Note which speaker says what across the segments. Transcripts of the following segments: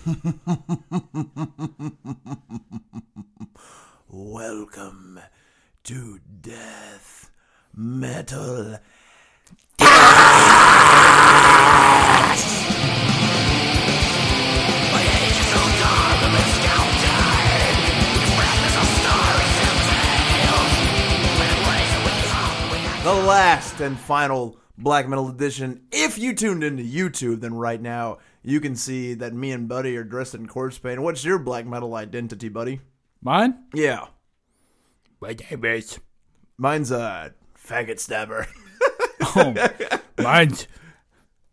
Speaker 1: Welcome to Death Metal. The last and final Black Metal edition. If you tuned into YouTube, then right now you can see that me and Buddy are dressed in corpse paint. What's your Black Metal identity, Buddy?
Speaker 2: Mine?
Speaker 1: Yeah.
Speaker 2: My name is.
Speaker 1: Mine's a faggot stabber.
Speaker 2: Oh, mine's.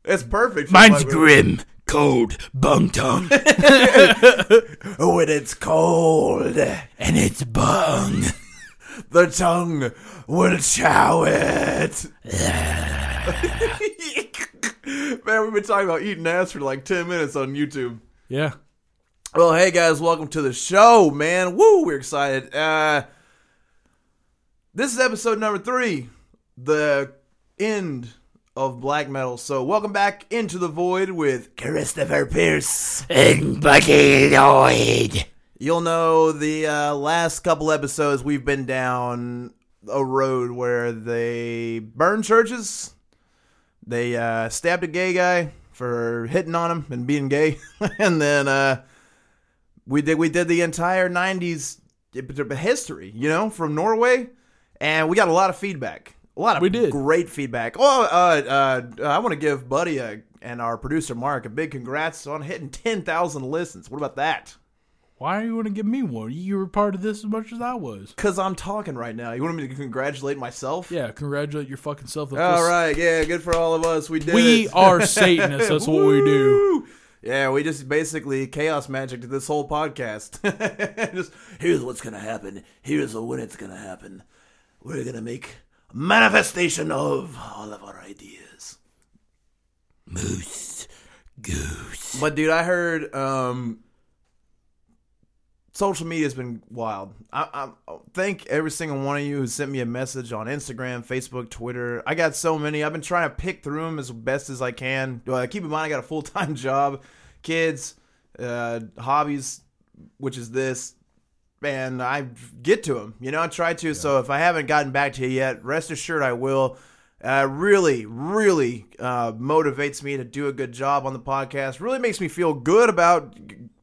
Speaker 1: it's perfect.
Speaker 2: Mine's grim, cold, bung tongue,
Speaker 1: When it's cold,
Speaker 2: and it's bung.
Speaker 1: the tongue will chow it. Man, we've been talking about eating ass for like 10 minutes on YouTube.
Speaker 2: Yeah.
Speaker 1: Well, hey guys, welcome to the show, man. Woo, we're excited. Uh This is episode number 3, the end of black metal. So, welcome back into the void with Kristofer Pierce.
Speaker 2: And Buddy Loyd.
Speaker 1: You'll know the uh, last couple episodes we've been down a road where they burn churches. They uh, stabbed a gay guy for hitting on him and being gay, and then uh, we did we did the entire '90s history, you know, from Norway, and we got a lot of feedback. A lot of
Speaker 2: We did.
Speaker 1: great feedback. Oh, uh, uh, I want to give Buddy a, and our producer Mark a big congrats on hitting 10,000 listens. What about that?
Speaker 2: Why do you want to give me one? You were part of this as much as I was.
Speaker 1: Cause I'm talking right now. You want me to congratulate myself?
Speaker 2: Yeah, congratulate your fucking self.
Speaker 1: All right, yeah, good for all of us. We did.
Speaker 2: We
Speaker 1: it.
Speaker 2: are Satanists. That's what we do.
Speaker 1: Yeah, we just basically chaos magic to this whole podcast. just here's what's gonna happen. Here's when it's gonna happen. We're gonna make manifestation of all of our ideas.
Speaker 2: Moose, goose.
Speaker 1: But dude, I heard um social media's been wild. I, I thank every single one of you who sent me a message on Instagram, Facebook, Twitter. I got so many. I've been trying to pick through them as best as I can. Uh, keep in mind, I got a full time job, kids, uh, hobbies, which is this. And I get to them, you know. I try to. So if I haven't gotten back to you yet, rest assured I will uh, really, really uh, motivates me to do a good job on the podcast. Really makes me feel good about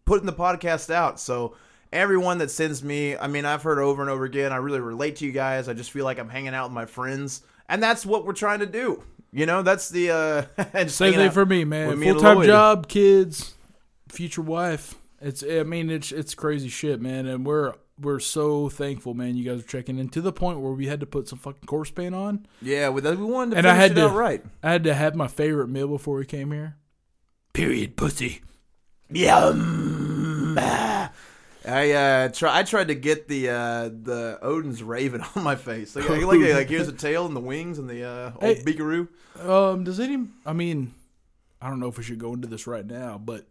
Speaker 1: putting the podcast out. So everyone that sends me, I mean, I've heard over and over again. I really relate to you guys. I just feel like I'm hanging out with my friends, and that's what we're trying to do. You know, that's the uh,
Speaker 2: Same thing for me, man.
Speaker 1: me
Speaker 2: Full time job, kids, future wife. It's. I mean, it's it's crazy shit, man. And we're we're so thankful, man. You guys are checking in to the point where we had to put some fucking corpse paint on.
Speaker 1: Yeah, we, we wanted to
Speaker 2: And I
Speaker 1: finish
Speaker 2: had
Speaker 1: it
Speaker 2: to-
Speaker 1: out right.
Speaker 2: I had to have my favorite meal before we came here. Period, pussy.
Speaker 1: Yum. I uh try I tried to get the uh the Odin's raven on my face. Like, like, like here's the tail and the wings and the uh old
Speaker 2: Hey.
Speaker 1: beakaroo.
Speaker 2: Um, does any? I mean, I don't know if we should go into this right now, but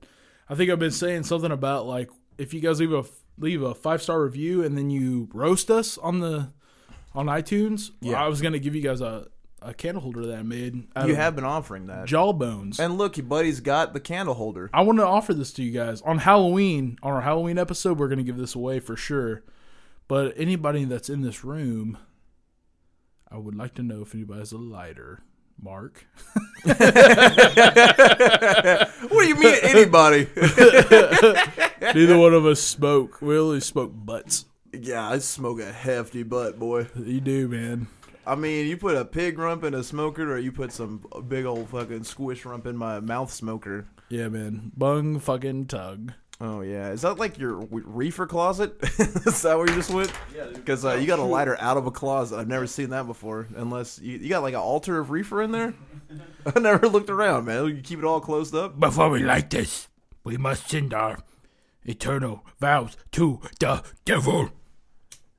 Speaker 2: I think I've been saying something about like if you guys leave a leave a five star review and then you roast us on the on iTunes.
Speaker 1: Yeah.
Speaker 2: I was gonna give you guys a a candle holder that I made.
Speaker 1: You have been offering that.
Speaker 2: jawbones.
Speaker 1: And look, your buddy's got the candle holder.
Speaker 2: I want to offer this to you guys on Halloween. On our Halloween episode, we're going to give this away for sure. But anybody that's in this room, I would like to know if anybody has a lighter. Mark.
Speaker 1: what do you mean anybody?
Speaker 2: Neither one of us smoke. We only smoke butts.
Speaker 1: yeah, I smoke a hefty butt, boy.
Speaker 2: You do, man.
Speaker 1: I mean, you put a pig rump in a smoker, or you put some big old fucking squish rump in my mouth smoker.
Speaker 2: Yeah, man. Bung fucking tug.
Speaker 1: Oh yeah, is that like your reefer closet? is that where you just went? Yeah, because uh, you got a lighter out of a closet. I've never seen that before. Unless you, you got like an altar of reefer in there. I never looked around, man. You keep it all closed up.
Speaker 2: Before we light this, we must send our eternal vows to the devil.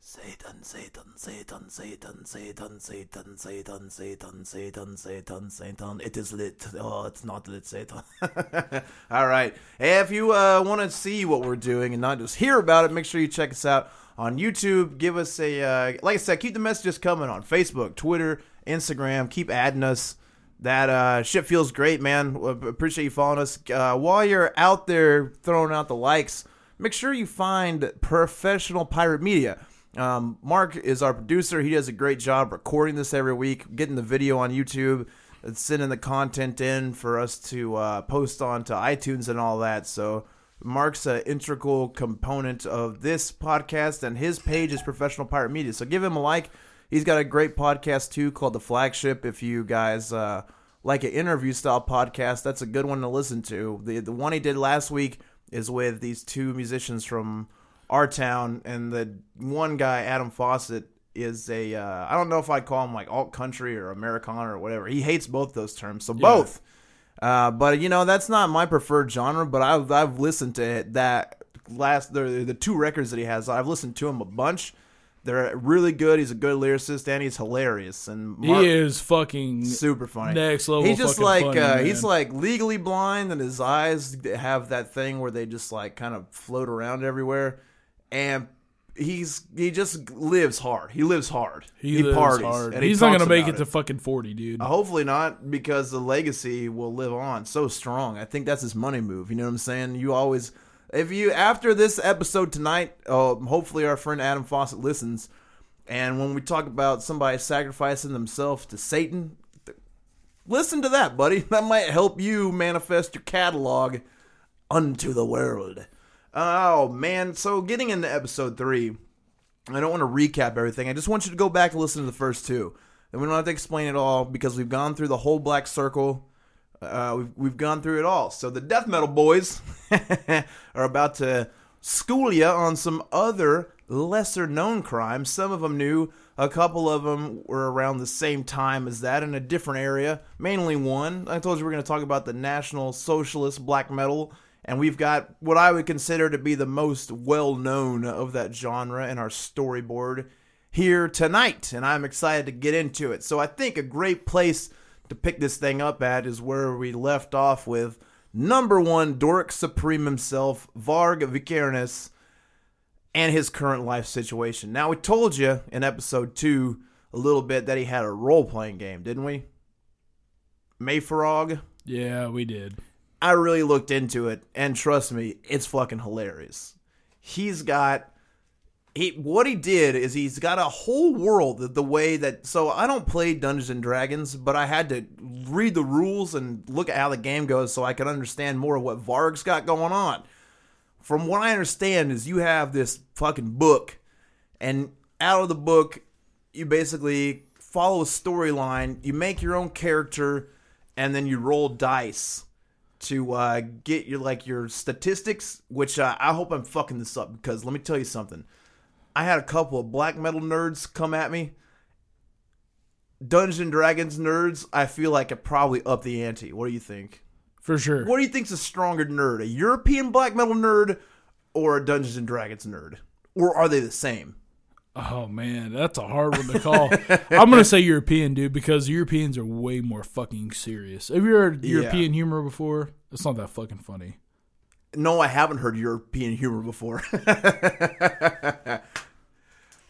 Speaker 1: Satan, Satan, Satan, Satan, Satan, Satan, Satan, Satan, Satan, Satan, Satan. It is lit. Oh, it's not lit, Satan. All right. Hey, if you uh, want to see what we're doing and not just hear about it, make sure you check us out on YouTube. Give us a, uh, like I said, keep the messages coming on Facebook, Twitter, Instagram. Keep adding us. That uh, shit feels great, man. Appreciate you following us. Uh, while you're out there throwing out the likes, make sure you find Professional Pirate Media. Um, Mark is our producer. He does a great job recording this every week, getting the video on YouTube, and sending the content in for us to uh, post on to iTunes and all that. So Mark's an integral component of this podcast, and his page is Professional Pirate Media. So give him a like. He's got a great podcast too called The Flagship. If you guys uh, like an interview style podcast, that's a good one to listen to. The the one he did last week is with these two musicians from our town, and the one guy, Adam Fawcett, is a uh, I don't know if I'd call him like alt country or Americana or whatever. He hates both those terms, so both. Uh, but you know that's not my preferred genre. But I've I've listened to that last the the two records that he has. I've listened to him a bunch. They're really good. He's a good lyricist and he's hilarious. And Mark,
Speaker 2: he is fucking
Speaker 1: super funny.
Speaker 2: next level.
Speaker 1: He's just like
Speaker 2: funny,
Speaker 1: uh, he's like legally blind, and his eyes have that thing where they just like kind of float around everywhere. And he's he just lives hard. He lives hard.
Speaker 2: he, lives
Speaker 1: parties.
Speaker 2: hard.
Speaker 1: and he
Speaker 2: he's not gonna make it to fucking forty, dude.
Speaker 1: Uh, Hopefully not, because the legacy will live on so strong. I think that's his money move. You know what I'm saying? You always, if you after this episode tonight, uh, hopefully our friend Adam Fawcett listens, and when we talk about somebody sacrificing themselves to Satan, th- listen to that, buddy. That might help you manifest your catalog unto the world. Oh man! So getting into episode three. I don't want to recap everything. I just want you to go back and listen to the first two. And we don't have to explain it all because we've gone through the whole Black Circle. Uh, we've, we've gone through it all. So the Death Metal Boys are about to school you on some other lesser known crimes. Some of them new. A couple of them were around the same time as that in a different area. Mainly one. I told you we're going to talk about the National Socialist Black Metal and we've got what I would consider to be the most well known of that genre in our storyboard here tonight, and I'm excited to get into it. So I think a great place to pick this thing up at is where we left off with number one Doric Supreme himself, Varg Vikernes, and his current life situation. Now, we told you in episode two a little bit that he had a role playing game, didn't we? MYFAROG.
Speaker 2: yeah, we did.
Speaker 1: I really looked into it, and trust me, it's fucking hilarious. He's got he what he did is he's got a whole world the, the way that so I don't play Dungeons and Dragons, but I had to read the rules and look at how the game goes so I could understand more of what Varg's got going on. From what I understand is you have this fucking book and out of the book you basically follow a storyline, you make your own character and then you roll dice to uh, get your like your statistics. Which uh, I hope I'm fucking this up because let me tell you something. I had a couple of black metal nerds come at me. Dungeons and Dragons nerds, I feel like it probably up the ante. What do you think?
Speaker 2: For sure.
Speaker 1: What do you think's a stronger nerd, a European black metal nerd or a Dungeons and Dragons nerd, or are they the same?
Speaker 2: Oh man, that's a hard one to call. I'm gonna say European, dude, because Europeans are way more fucking serious. Have you heard
Speaker 1: Yeah.
Speaker 2: European humor before? It's not that fucking funny.
Speaker 1: No, I haven't heard European humor before.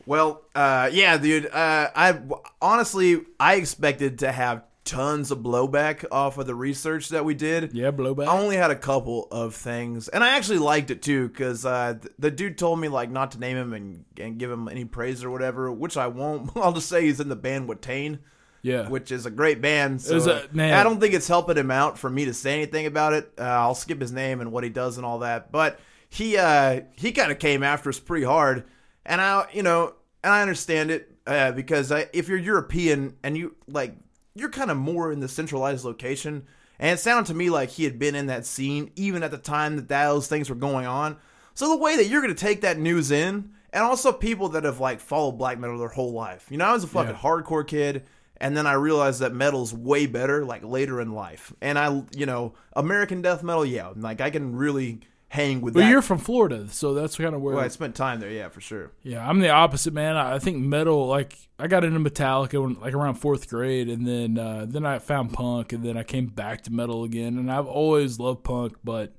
Speaker 1: well, uh, yeah, dude. Uh, I honestly, I expected to have tons of blowback off of the research that we did.
Speaker 2: Yeah, blowback.
Speaker 1: I only had a couple of things, and I actually liked it too because uh, the dude told me like not to name him and, and give him any praise or whatever, which I won't. I'll just say he's in the band with Tane.
Speaker 2: yeah,
Speaker 1: which is a great band. So
Speaker 2: was a- man.
Speaker 1: I don't think it's helping him out for me to say anything about it. Uh, I'll skip his name and what he does and all that. But he uh, he kind of came after us pretty hard, and I you know and I understand it uh, because I, if you're European and you like you're kind of more in the centralized location, and it sounded to me like he had been in that scene even at the time that those things were going on. So the way that you're going to take that news in, and also people that have like followed black metal their whole life. You know, I was a fucking
Speaker 2: Yeah.
Speaker 1: hardcore kid, and then I realized that metal's way better like later in life. And I, you know, American death metal, yeah, like I can really hang with
Speaker 2: but
Speaker 1: that.
Speaker 2: you're from Florida, so that's kind of where.
Speaker 1: well, I spent time there, yeah, for sure.
Speaker 2: Yeah, I'm the opposite, man. I I think metal. Like I got into Metallica when, like around fourth grade, and then uh, then I found punk, and then I came back to metal again. And I've always loved punk, but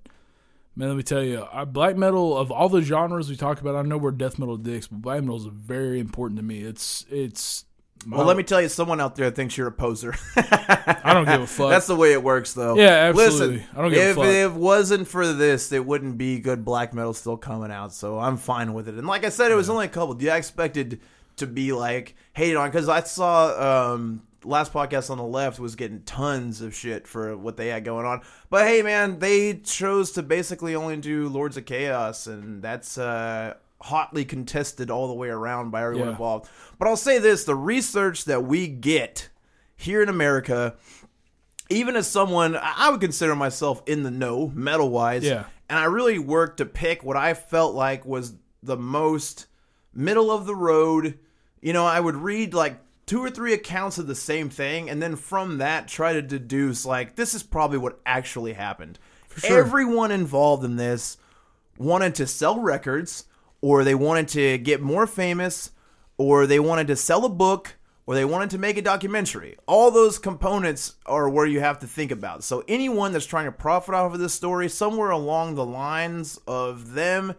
Speaker 2: man, let me tell you, I, black metal of all the genres we talk about, I know we're death metal dicks, but black metal is very important to me. It's it's
Speaker 1: Well, let me tell you, someone out there thinks you're a poser.
Speaker 2: I don't give a fuck.
Speaker 1: That's the way it works, though.
Speaker 2: Yeah, absolutely.
Speaker 1: Listen,
Speaker 2: I don't give a fuck.
Speaker 1: if it wasn't for this, it wouldn't be good black metal still coming out. So I'm fine with it. And like I said, it was only a couple. Yeah, I expected to be like hated on because I saw um, last podcast on the left was getting tons of shit for what they had going on. But hey, man, they chose to basically only do Lords of Chaos, and that's uh, hotly contested all the way around by everyone
Speaker 2: Yeah.
Speaker 1: involved. But I'll say this: the research that we get here in America even as someone I would consider myself in the know metal wise.
Speaker 2: Yeah.
Speaker 1: And I really worked to pick what I felt like was the most middle of the road. You know, I would read like two or three accounts of the same thing and then from that try to deduce like this is probably what actually happened.
Speaker 2: sure.
Speaker 1: Everyone involved in this wanted to sell records or they wanted to get more famous or they wanted to sell a book or they wanted to make a documentary. All those components are where you have to think about. So anyone that's trying to profit off of this story somewhere along the lines of them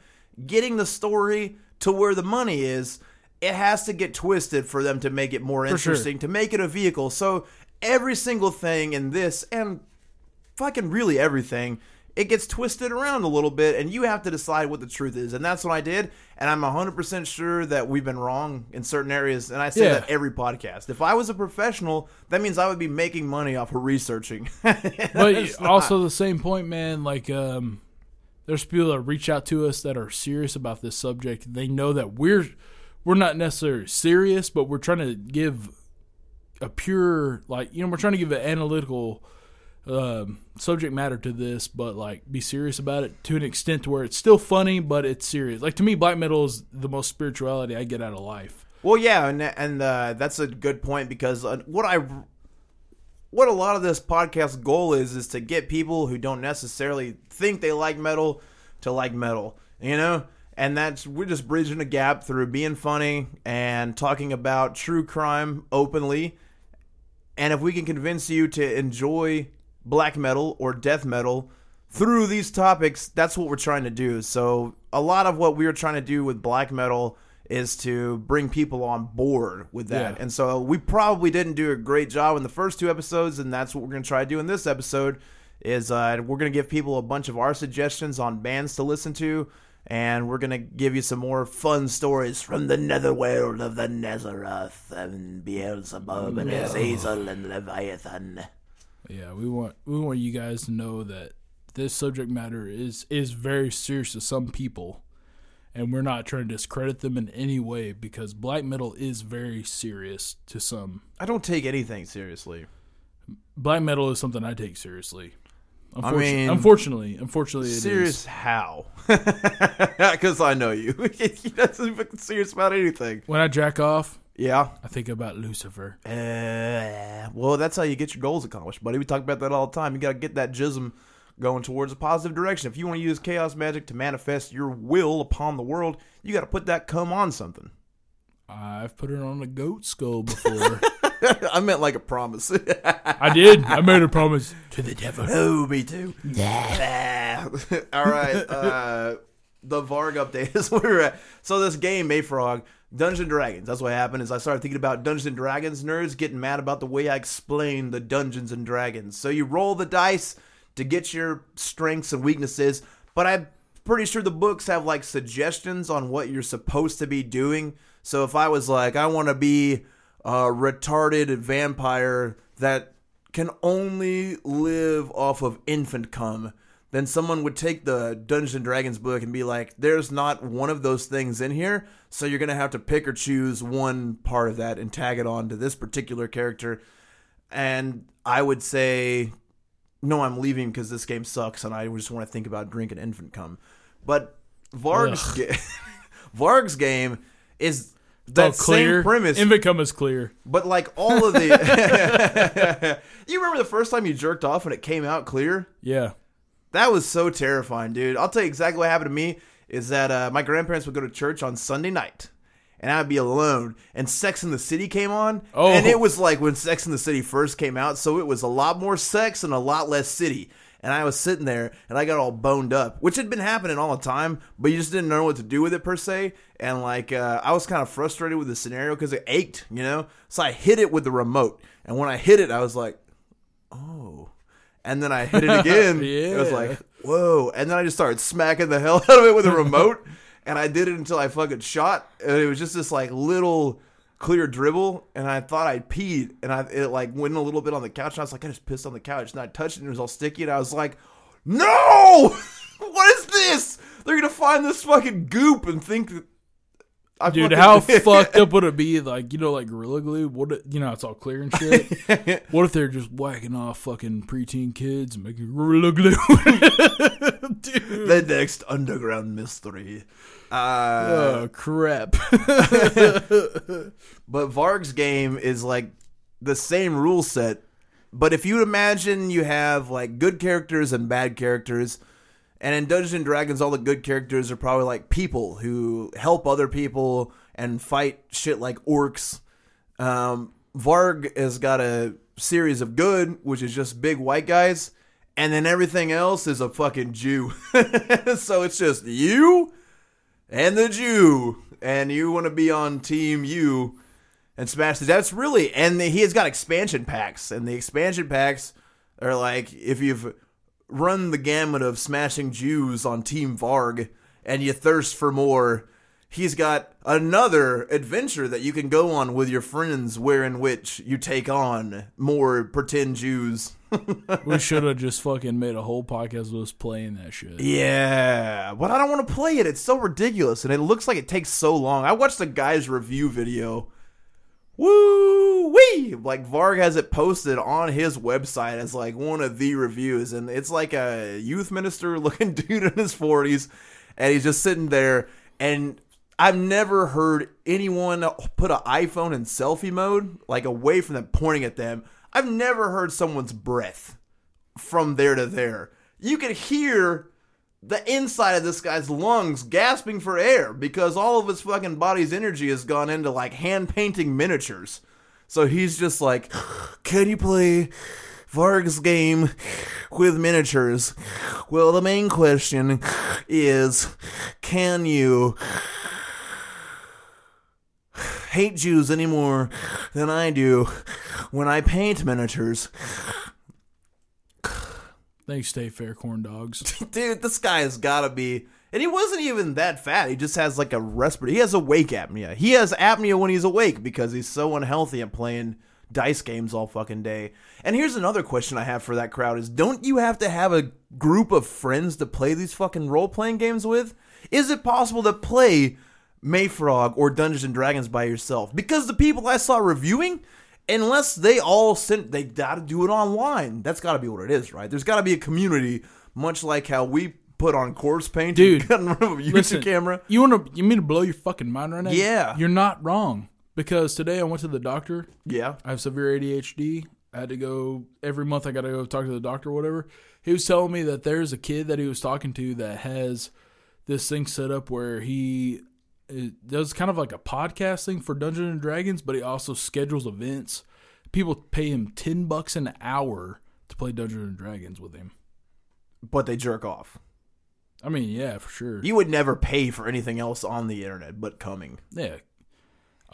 Speaker 1: getting the story to where the money is, it has to get twisted for them to make it more
Speaker 2: sure.
Speaker 1: interesting, to make it a vehicle. So every single thing in this and fucking really everything it gets twisted around a little bit and you have to decide what the truth is and that's what i did and i'm 100% sure that we've been wrong in certain areas and i say
Speaker 2: Yeah.
Speaker 1: that every podcast if i was a professional that means i would be making money off of researching
Speaker 2: but
Speaker 1: It's not.
Speaker 2: also the same point, man. Like, um, there's people that reach out to us that are serious about this subject. They know that we're we're not necessarily serious, but we're trying to give a pure, like, you know, we're trying to give an analytical um, subject matter to this, but like be serious about it to an extent to where it's still funny, but it's serious. Like to me, black metal is the most spirituality I get out of life.
Speaker 1: Well, yeah, and and uh, that's a good point because uh, what I what a lot of this podcast goal is is to get people who don't necessarily think they like metal to like metal, you know. And that's we're just bridging a gap through being funny and talking about true crime openly. And if we can convince you to enjoy black metal or death metal through these topics, that's what we're trying to do. So, a lot of what we are trying to do with black metal is to bring people on board with that.
Speaker 2: Yeah.
Speaker 1: And so, we probably didn't do a great job in the first two episodes, and that's what we're going to try to do in this episode. Is uh, we're going to give people a bunch of our suggestions on bands to listen to, and we're going to give you some more fun stories from the netherworld of the Nazareth and Beelzebub and Azazel and Leviathan.
Speaker 2: Yeah, we want we want you guys to know that this subject matter is is very serious to some people, and we're not trying to discredit them in any way because black metal is very serious to some.
Speaker 1: I don't take anything seriously.
Speaker 2: Black metal is something I take seriously.
Speaker 1: I
Speaker 2: Unfortunately,
Speaker 1: mean,
Speaker 2: unfortunately, unfortunately, it is.
Speaker 1: serious how? Because I know you. he doesn't fucking serious about anything.
Speaker 2: When I jack off,
Speaker 1: Yeah.
Speaker 2: I think about Lucifer.
Speaker 1: Uh, well, that's how you get your goals accomplished, buddy. We talk about that all the time. You got to get that jism going towards a positive direction. If you want to use chaos magic to manifest your will upon the world, you got to put that cum on something.
Speaker 2: I've put it on a goat skull before.
Speaker 1: I meant like a promise.
Speaker 2: I did. I made a promise to the devil.
Speaker 1: oh, me too. Yeah. all right. Uh, the Varg update is where we're at. So this game, MYFAROG, Dungeons and Dragons. That's what happened. Is I started thinking about Dungeons and Dragons. Nerds getting mad about the way I explain the Dungeons and Dragons. So you roll the dice to get your strengths and weaknesses, but I'm pretty sure the books have like suggestions on what you're supposed to be doing. So if I was like, I want to be a retarded vampire that can only live off of infant cum, then someone would take the Dungeons and Dragons book and be like, there's not one of those things in here, so you're going to have to pick or choose one part of that and tag it on to this particular character. And I would say, no, I'm leaving because this game sucks and I just want to think about drinking infant cum. But Varg's, ga- Varg's game is oh, that
Speaker 2: oh, clear
Speaker 1: same premise,
Speaker 2: Invicum is clear.
Speaker 1: but like all of the. you remember the first time you jerked off and it came out clear?
Speaker 2: Yeah.
Speaker 1: That was so terrifying, dude. I'll tell you exactly what happened to me is that uh, my grandparents would go to church on Sunday night. And I'd be alone, and Sex in the City came on,
Speaker 2: Oh.
Speaker 1: and it was like when Sex in the City first came out, so it was a lot more sex and a lot less city. and I was sitting there and I got all boned up, which had been happening all the time, but you just didn't know what to do with it per se. And like uh, I was kind of frustrated with the scenario because it ached, you know. So I hit it with the remote, and when I hit it, I was like, oh. And then I hit it again. It was like, whoa. And then I just started smacking the hell out of it with a remote. and I did it until I fucking shot. And it was just this like little clear dribble. And I thought I'd peed. And I it like went a little bit on the couch. And I was like, I just pissed on the couch. And I touched it and it was all sticky. And I was like, no! what is this? They're going to find this fucking goop and think that. I
Speaker 2: Dude,
Speaker 1: fucking-
Speaker 2: how fucked up would it be? Like, you know, like Gorilla Glue? What, if- you know, it's all clear and shit. what if they're just whacking off fucking preteen kids and making Gorilla Glue? Dude.
Speaker 1: the next underground mystery. Uh,
Speaker 2: Oh, crap.
Speaker 1: But Varg's game is like the same rule set. But if you imagine you have like good characters and bad characters, and in Dungeons and Dragons, all the good characters are probably like people who help other people and fight shit like orcs. Um, Varg has got a series of good, which is just big white guys, and then everything else is a fucking Jew. so it's just you and the Jew, and you want to be on Team You and smash the. That's really, and he has got expansion packs, and the expansion packs are like if you've run the gamut of smashing Jews on Team Varg, and you thirst for more. He's got another adventure that you can go on with your friends, wherein which you take on more pretend Jews.
Speaker 2: we should have just fucking made a whole podcast of us playing that shit.
Speaker 1: Yeah, but I don't want to play it. It's so ridiculous, and it looks like it takes so long. I watched the guy's review video. Woo wee! Like Varg has it posted on his website as like one of the reviews, and it's like a youth minister looking dude in his forties, and he's just sitting there. And I've never heard anyone put an iPhone in selfie mode, like away from them, pointing at them. I've never heard someone's breath from there to there. You could hear the inside of this guy's lungs gasping for air because all of his fucking body's energy has gone into like hand painting miniatures. So he's just like, Can you play Varg's game with miniatures? Well, the main question is Can you hate Jews any more than I do when I paint miniatures?
Speaker 2: Thanks, Stay Fair Corn Dogs.
Speaker 1: dude, this guy has got to be. And he wasn't even that fat. He just has like a respiratory. He has awake apnea. He has apnea when he's awake because he's so unhealthy and playing dice games all fucking day. And here's another question I have for that crowd: Is don't you have to have a group of friends to play these fucking role playing games with? Is it possible to play MYFAROG or Dungeons and Dragons by yourself? Because the people I saw reviewing, unless they all sent, they got to do it online. That's got to be what it is, right? There's got to be a community, much like how we put on corpse paint,
Speaker 2: Dude,
Speaker 1: got in front of a YouTube
Speaker 2: Listen,
Speaker 1: camera.
Speaker 2: You want to? You mean to blow your fucking mind right now?
Speaker 1: Yeah.
Speaker 2: You're not wrong because today I went to the doctor.
Speaker 1: Yeah,
Speaker 2: I have severe ADHD. I had to go every month. I got to go talk to the doctor, or whatever. He was telling me that there's a kid that he was talking to that has this thing set up where he uh, does kind of like a podcast thing for Dungeons and Dragons, but he also schedules events. People pay him ten bucks an hour to play Dungeons and Dragons with him.
Speaker 1: but they jerk off.
Speaker 2: I mean, yeah, for sure.
Speaker 1: You would never pay for anything else on the internet but coming.
Speaker 2: yeah.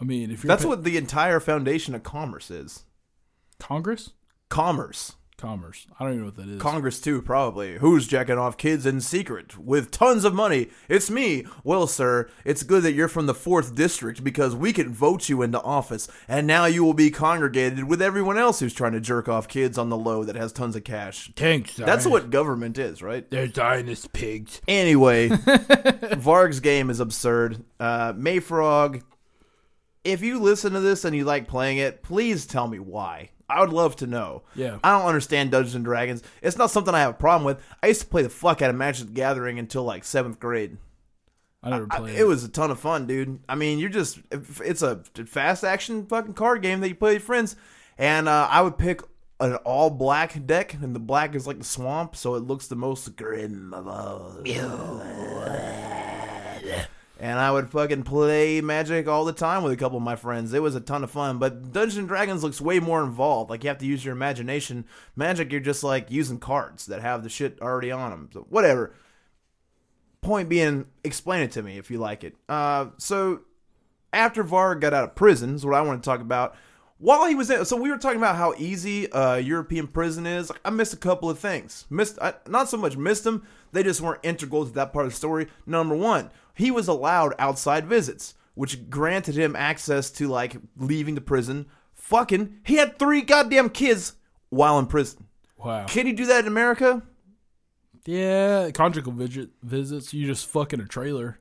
Speaker 2: I mean, if you're
Speaker 1: That's
Speaker 2: pa-
Speaker 1: what the entire foundation of commerce is.
Speaker 2: Congress,
Speaker 1: Commerce.
Speaker 2: Commerce. I don't even know what that is.
Speaker 1: Congress too, probably. Who's jacking off kids in secret with tons of money? It's me. Well, sir, it's good that you're from the fourth district because we can vote you into office, and now you will be congregated with everyone else who's trying to jerk off kids on the low that has tons of cash.
Speaker 2: Thanks.
Speaker 1: That's what government is, right?
Speaker 2: they're Zionist pigs.
Speaker 1: Anyway, Varg's game is absurd. Uh, MYFAROG, if you listen to this and you like playing it, please tell me why. I would love to know.
Speaker 2: Yeah.
Speaker 1: I don't understand Dungeons and Dragons. It's not something I have a problem with. I used to play the fuck out of Magic the Gathering until like seventh grade.
Speaker 2: I never played.
Speaker 1: it It was a ton of fun, dude. I mean, you're just it's a fast action fucking card game that you play with friends, and uh, I would pick an all black deck, and the black is like the swamp, so it looks the most grim of all. And I would fucking play Magic all the time with a couple of my friends. It was a ton of fun. But Dungeons and Dragons looks way more involved. Like you have to use your imagination. Magic, you're just like using cards that have the shit already on them. So whatever. Point being, explain it to me if you like it. Uh, so after Varg got out of prison, is what I want to talk about. While he was in, so we were talking about how easy uh, European prison is. I missed a couple of things. Missed, I, not so much missed them. They just weren't integral to that part of the story. Number one, he was allowed outside visits, which granted him access to like leaving the prison. Fucking, he had three goddamn kids while in prison.
Speaker 2: Wow.
Speaker 1: Can you do that in America?
Speaker 2: Yeah, conjugal visit, visits. You just fuck in a trailer.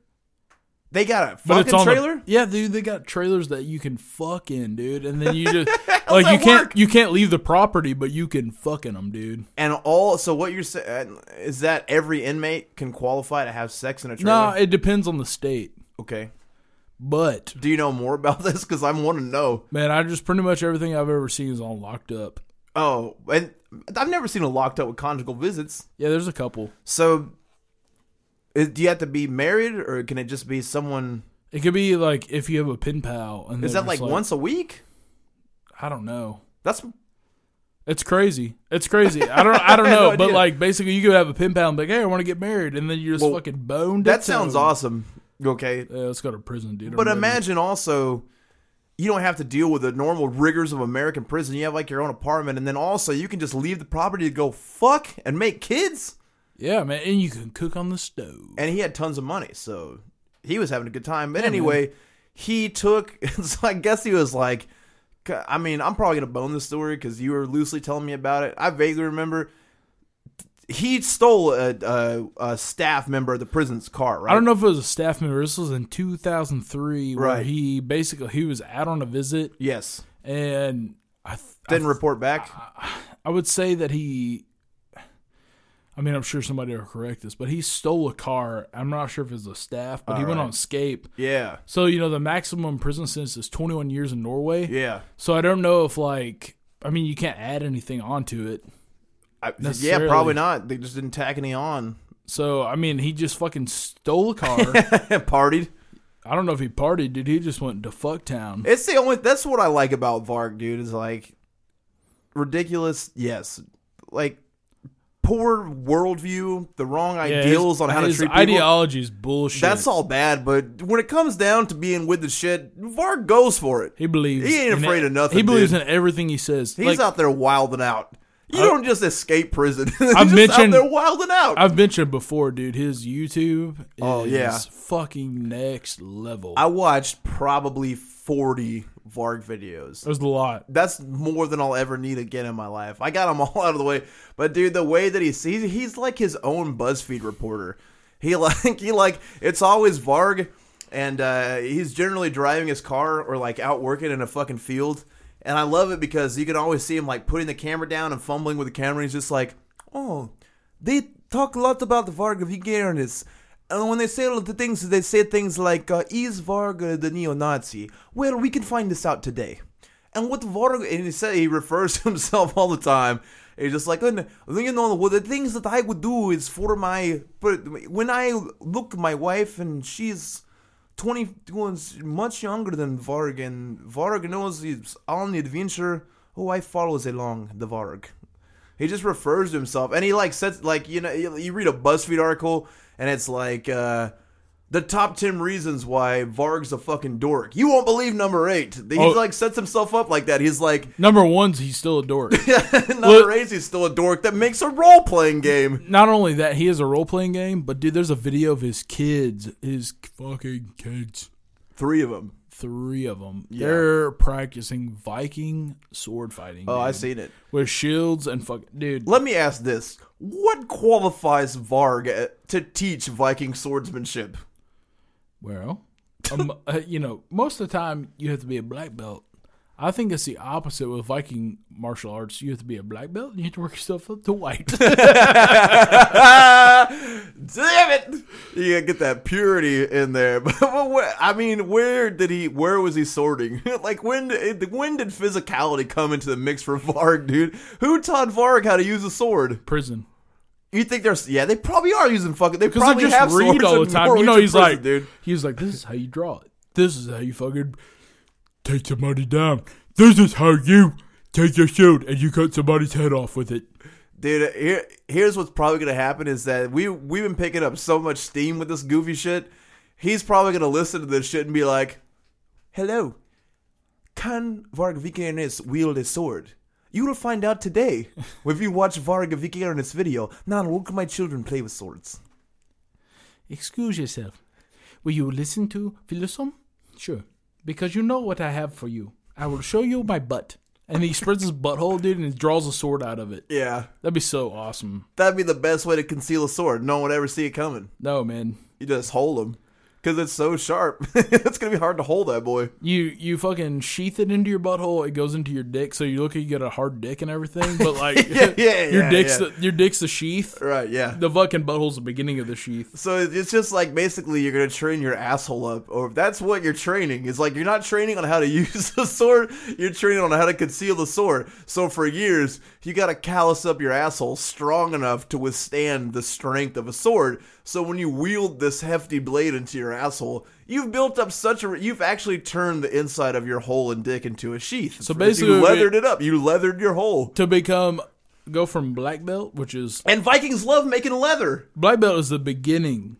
Speaker 1: They got a fucking
Speaker 2: on the-
Speaker 1: trailer.
Speaker 2: yeah, dude. They got trailers that you can fuck in, dude. And then you just like
Speaker 1: that
Speaker 2: you can't
Speaker 1: work?
Speaker 2: you can't leave the property, but you can fucking them, dude.
Speaker 1: And all so what you're saying is that every inmate can qualify to have sex in a trailer.
Speaker 2: No, it depends on the state.
Speaker 1: okay.
Speaker 2: But
Speaker 1: Do you know more about this? Because I want to know.
Speaker 2: man, I just pretty much everything I've ever seen is all locked up.
Speaker 1: Oh, and I've never seen a locked up with conjugal visits.
Speaker 2: Yeah, there's a couple.
Speaker 1: So, is, do you have to be married, or can it just be someone?
Speaker 2: It could be like if you have a pen pal, and
Speaker 1: Is that like,
Speaker 2: just
Speaker 1: once a week?
Speaker 2: I don't know.
Speaker 1: That's
Speaker 2: It's crazy. It's crazy. I don't. I don't know.
Speaker 1: no
Speaker 2: but like basically, you could have a pen pal and be like, "Hey, I want to get married," and then you're just
Speaker 1: Well,
Speaker 2: fucking boned.
Speaker 1: that sounds awesome. Okay,
Speaker 2: Yeah, let's go to prison, dude.
Speaker 1: But imagine also. You don't have to deal with the normal rigors of American prison. You have like your own apartment, and then also you can just leave the property to go fuck and make kids.
Speaker 2: Yeah, man, and you can cook on the stove.
Speaker 1: and he had tons of money, so he was having a good time. But
Speaker 2: Yeah,
Speaker 1: anyway, he took. So I guess he was like, I mean, I'm probably gonna bone this story because you were loosely telling me about it. I vaguely remember he stole a, a, a staff member of the prison's car. Right?
Speaker 2: I don't know if it was a staff member. This was in 2003, where
Speaker 1: Right.
Speaker 2: he basically he was out on a visit,
Speaker 1: Yes,
Speaker 2: and I th- I,
Speaker 1: didn't report back.
Speaker 2: I would say that he. I mean, I'm sure somebody will correct this, but he stole a car. I'm not sure if it was a staff, but he went on escape.
Speaker 1: yeah,
Speaker 2: So you know, the maximum prison sentence is 21 years in Norway.
Speaker 1: yeah,
Speaker 2: So I don't know if like, I mean, you can't add anything onto it.
Speaker 1: I, yeah. Probably not. They just didn't tack any on.
Speaker 2: So I mean, he just fucking stole a car.
Speaker 1: And partied.
Speaker 2: I don't know if he partied, dude. He just went to fucktown.
Speaker 1: It's the only. That's what I like about Varg, dude. Is like ridiculous. Yes, like poor worldview, the wrong ideals
Speaker 2: his-
Speaker 1: on how to treat people.
Speaker 2: ideology is bullshit.
Speaker 1: That's all bad, but when it comes down to being with the shit, Varg goes for it.
Speaker 2: He believes.
Speaker 1: He ain't
Speaker 2: in
Speaker 1: afraid of nothing,
Speaker 2: He believes
Speaker 1: dude.
Speaker 2: in everything he says.
Speaker 1: He's
Speaker 2: Like,
Speaker 1: out there wilding out. You
Speaker 2: I-
Speaker 1: don't just escape prison.
Speaker 2: I've
Speaker 1: just
Speaker 2: mentioned-
Speaker 1: out there wilding out.
Speaker 2: I've mentioned before, dude. His YouTube oh, is
Speaker 1: Oh, yeah.
Speaker 2: fucking next level.
Speaker 1: I watched probably forty Varg videos.
Speaker 2: There's a lot.
Speaker 1: That's more than I'll ever need again in my life. I got them all out of the way. But dude, the way that he sees, he's like his own BuzzFeed reporter. He like he like it's always Varg, and uh, he's generally driving his car or like out working in a fucking field. And I love it because you can always see him like putting the camera down and fumbling with the camera. He's just like, oh, they talk a lot about the Varg of Vikernes. And when they say the things, they say things like, uh, is Varg uh, the neo-Nazi? Well, we can find this out today. And what Varg, and he said he refers to himself all the time. He's just like, "And, you know, well, the things that I would do is for my, but when I look at my wife and she's 20, was much younger than Varg, and Varg knows he's on the adventure. Oh, I follows along the Varg. He just refers to himself, and he like says like you know you read a BuzzFeed article, and it's like uh, the top ten reasons why Varg's a fucking dork. You won't believe number eight. He
Speaker 2: Oh.
Speaker 1: like sets himself up like that. He's like
Speaker 2: Number one's he's still a dork.
Speaker 1: number eight. He's still a dork that makes a role playing game.
Speaker 2: Not only that, he is a role playing game, but dude, there's a video of his kids, his fucking kids,
Speaker 1: Three of them.
Speaker 2: three of them.
Speaker 1: Yeah.
Speaker 2: They're practicing Viking sword fighting.
Speaker 1: Oh, I
Speaker 2: dude,
Speaker 1: seen it.
Speaker 2: with shields and fuck, dude.
Speaker 1: Let me ask this: What qualifies Varg uh, to teach Viking swordsmanship?
Speaker 2: Well, um, uh, you know, most of the time you have to be a black belt. I think it's the opposite with Viking martial arts. You have to be a black belt and you have to work yourself up to white.
Speaker 1: Damn it! You gotta get that purity in there. But I mean, where did he? Where was he sorting? like when? did- When did physicality come into the mix for Varg, dude? Who taught Varg how to use a sword?
Speaker 2: Prison.
Speaker 1: You think they're yeah? They probably are using fucking. They
Speaker 2: Because
Speaker 1: probably
Speaker 2: just
Speaker 1: have
Speaker 2: read
Speaker 1: swords
Speaker 2: all the
Speaker 1: in
Speaker 2: time. You know,
Speaker 1: Norwegian
Speaker 2: he's
Speaker 1: prison,
Speaker 2: like,
Speaker 1: dude.
Speaker 2: he's like, this is how you draw it. This is how you fucking take somebody down. This is how you take your shield and you cut somebody's head off with it.
Speaker 1: Dude, here, here's what's probably gonna happen is that we we've been picking up so much steam with this goofy shit. He's probably gonna listen to this shit and be like, "Hello, can Varg Vikernes wield a sword?" You will find out today if you watch Varg Vikernes video. Now, look, at my children play with swords.
Speaker 2: Excuse yourself. Will you listen to Philosoph? Sure. Because you know what I have for you. I will show you my butt. And he spreads his butthole, dude, and he draws a sword out of it.
Speaker 1: Yeah,
Speaker 2: That'd be so awesome.
Speaker 1: that'd be the best way to conceal a sword. No one would ever see it coming.
Speaker 2: No, man.
Speaker 1: You just hold them because it's so sharp. it's gonna be hard to hold that boy.
Speaker 2: You you fucking sheath it into your butthole. It goes into your dick, so you look like you got a hard dick and everything. But like,
Speaker 1: Yeah, yeah,
Speaker 2: your
Speaker 1: yeah,
Speaker 2: dick's
Speaker 1: yeah.
Speaker 2: The, your dick's the sheath.
Speaker 1: Right? Yeah.
Speaker 2: The fucking butthole's the beginning of the sheath.
Speaker 1: So it's just like basically you're gonna train your asshole up, or that's what you're training. It's like you're not training on how to use the sword, you're training on how to conceal the sword. So for years, you gotta callus up your asshole strong enough to withstand the strength of a sword. So when you wield this hefty blade into your asshole, you've built up such a you've actually turned the inside of your hole and dick into a sheath.
Speaker 2: So basically,
Speaker 1: you leathered it up. You leathered your hole.
Speaker 2: To become go from black belt, which is
Speaker 1: And Vikings love making leather.
Speaker 2: black belt is the beginning.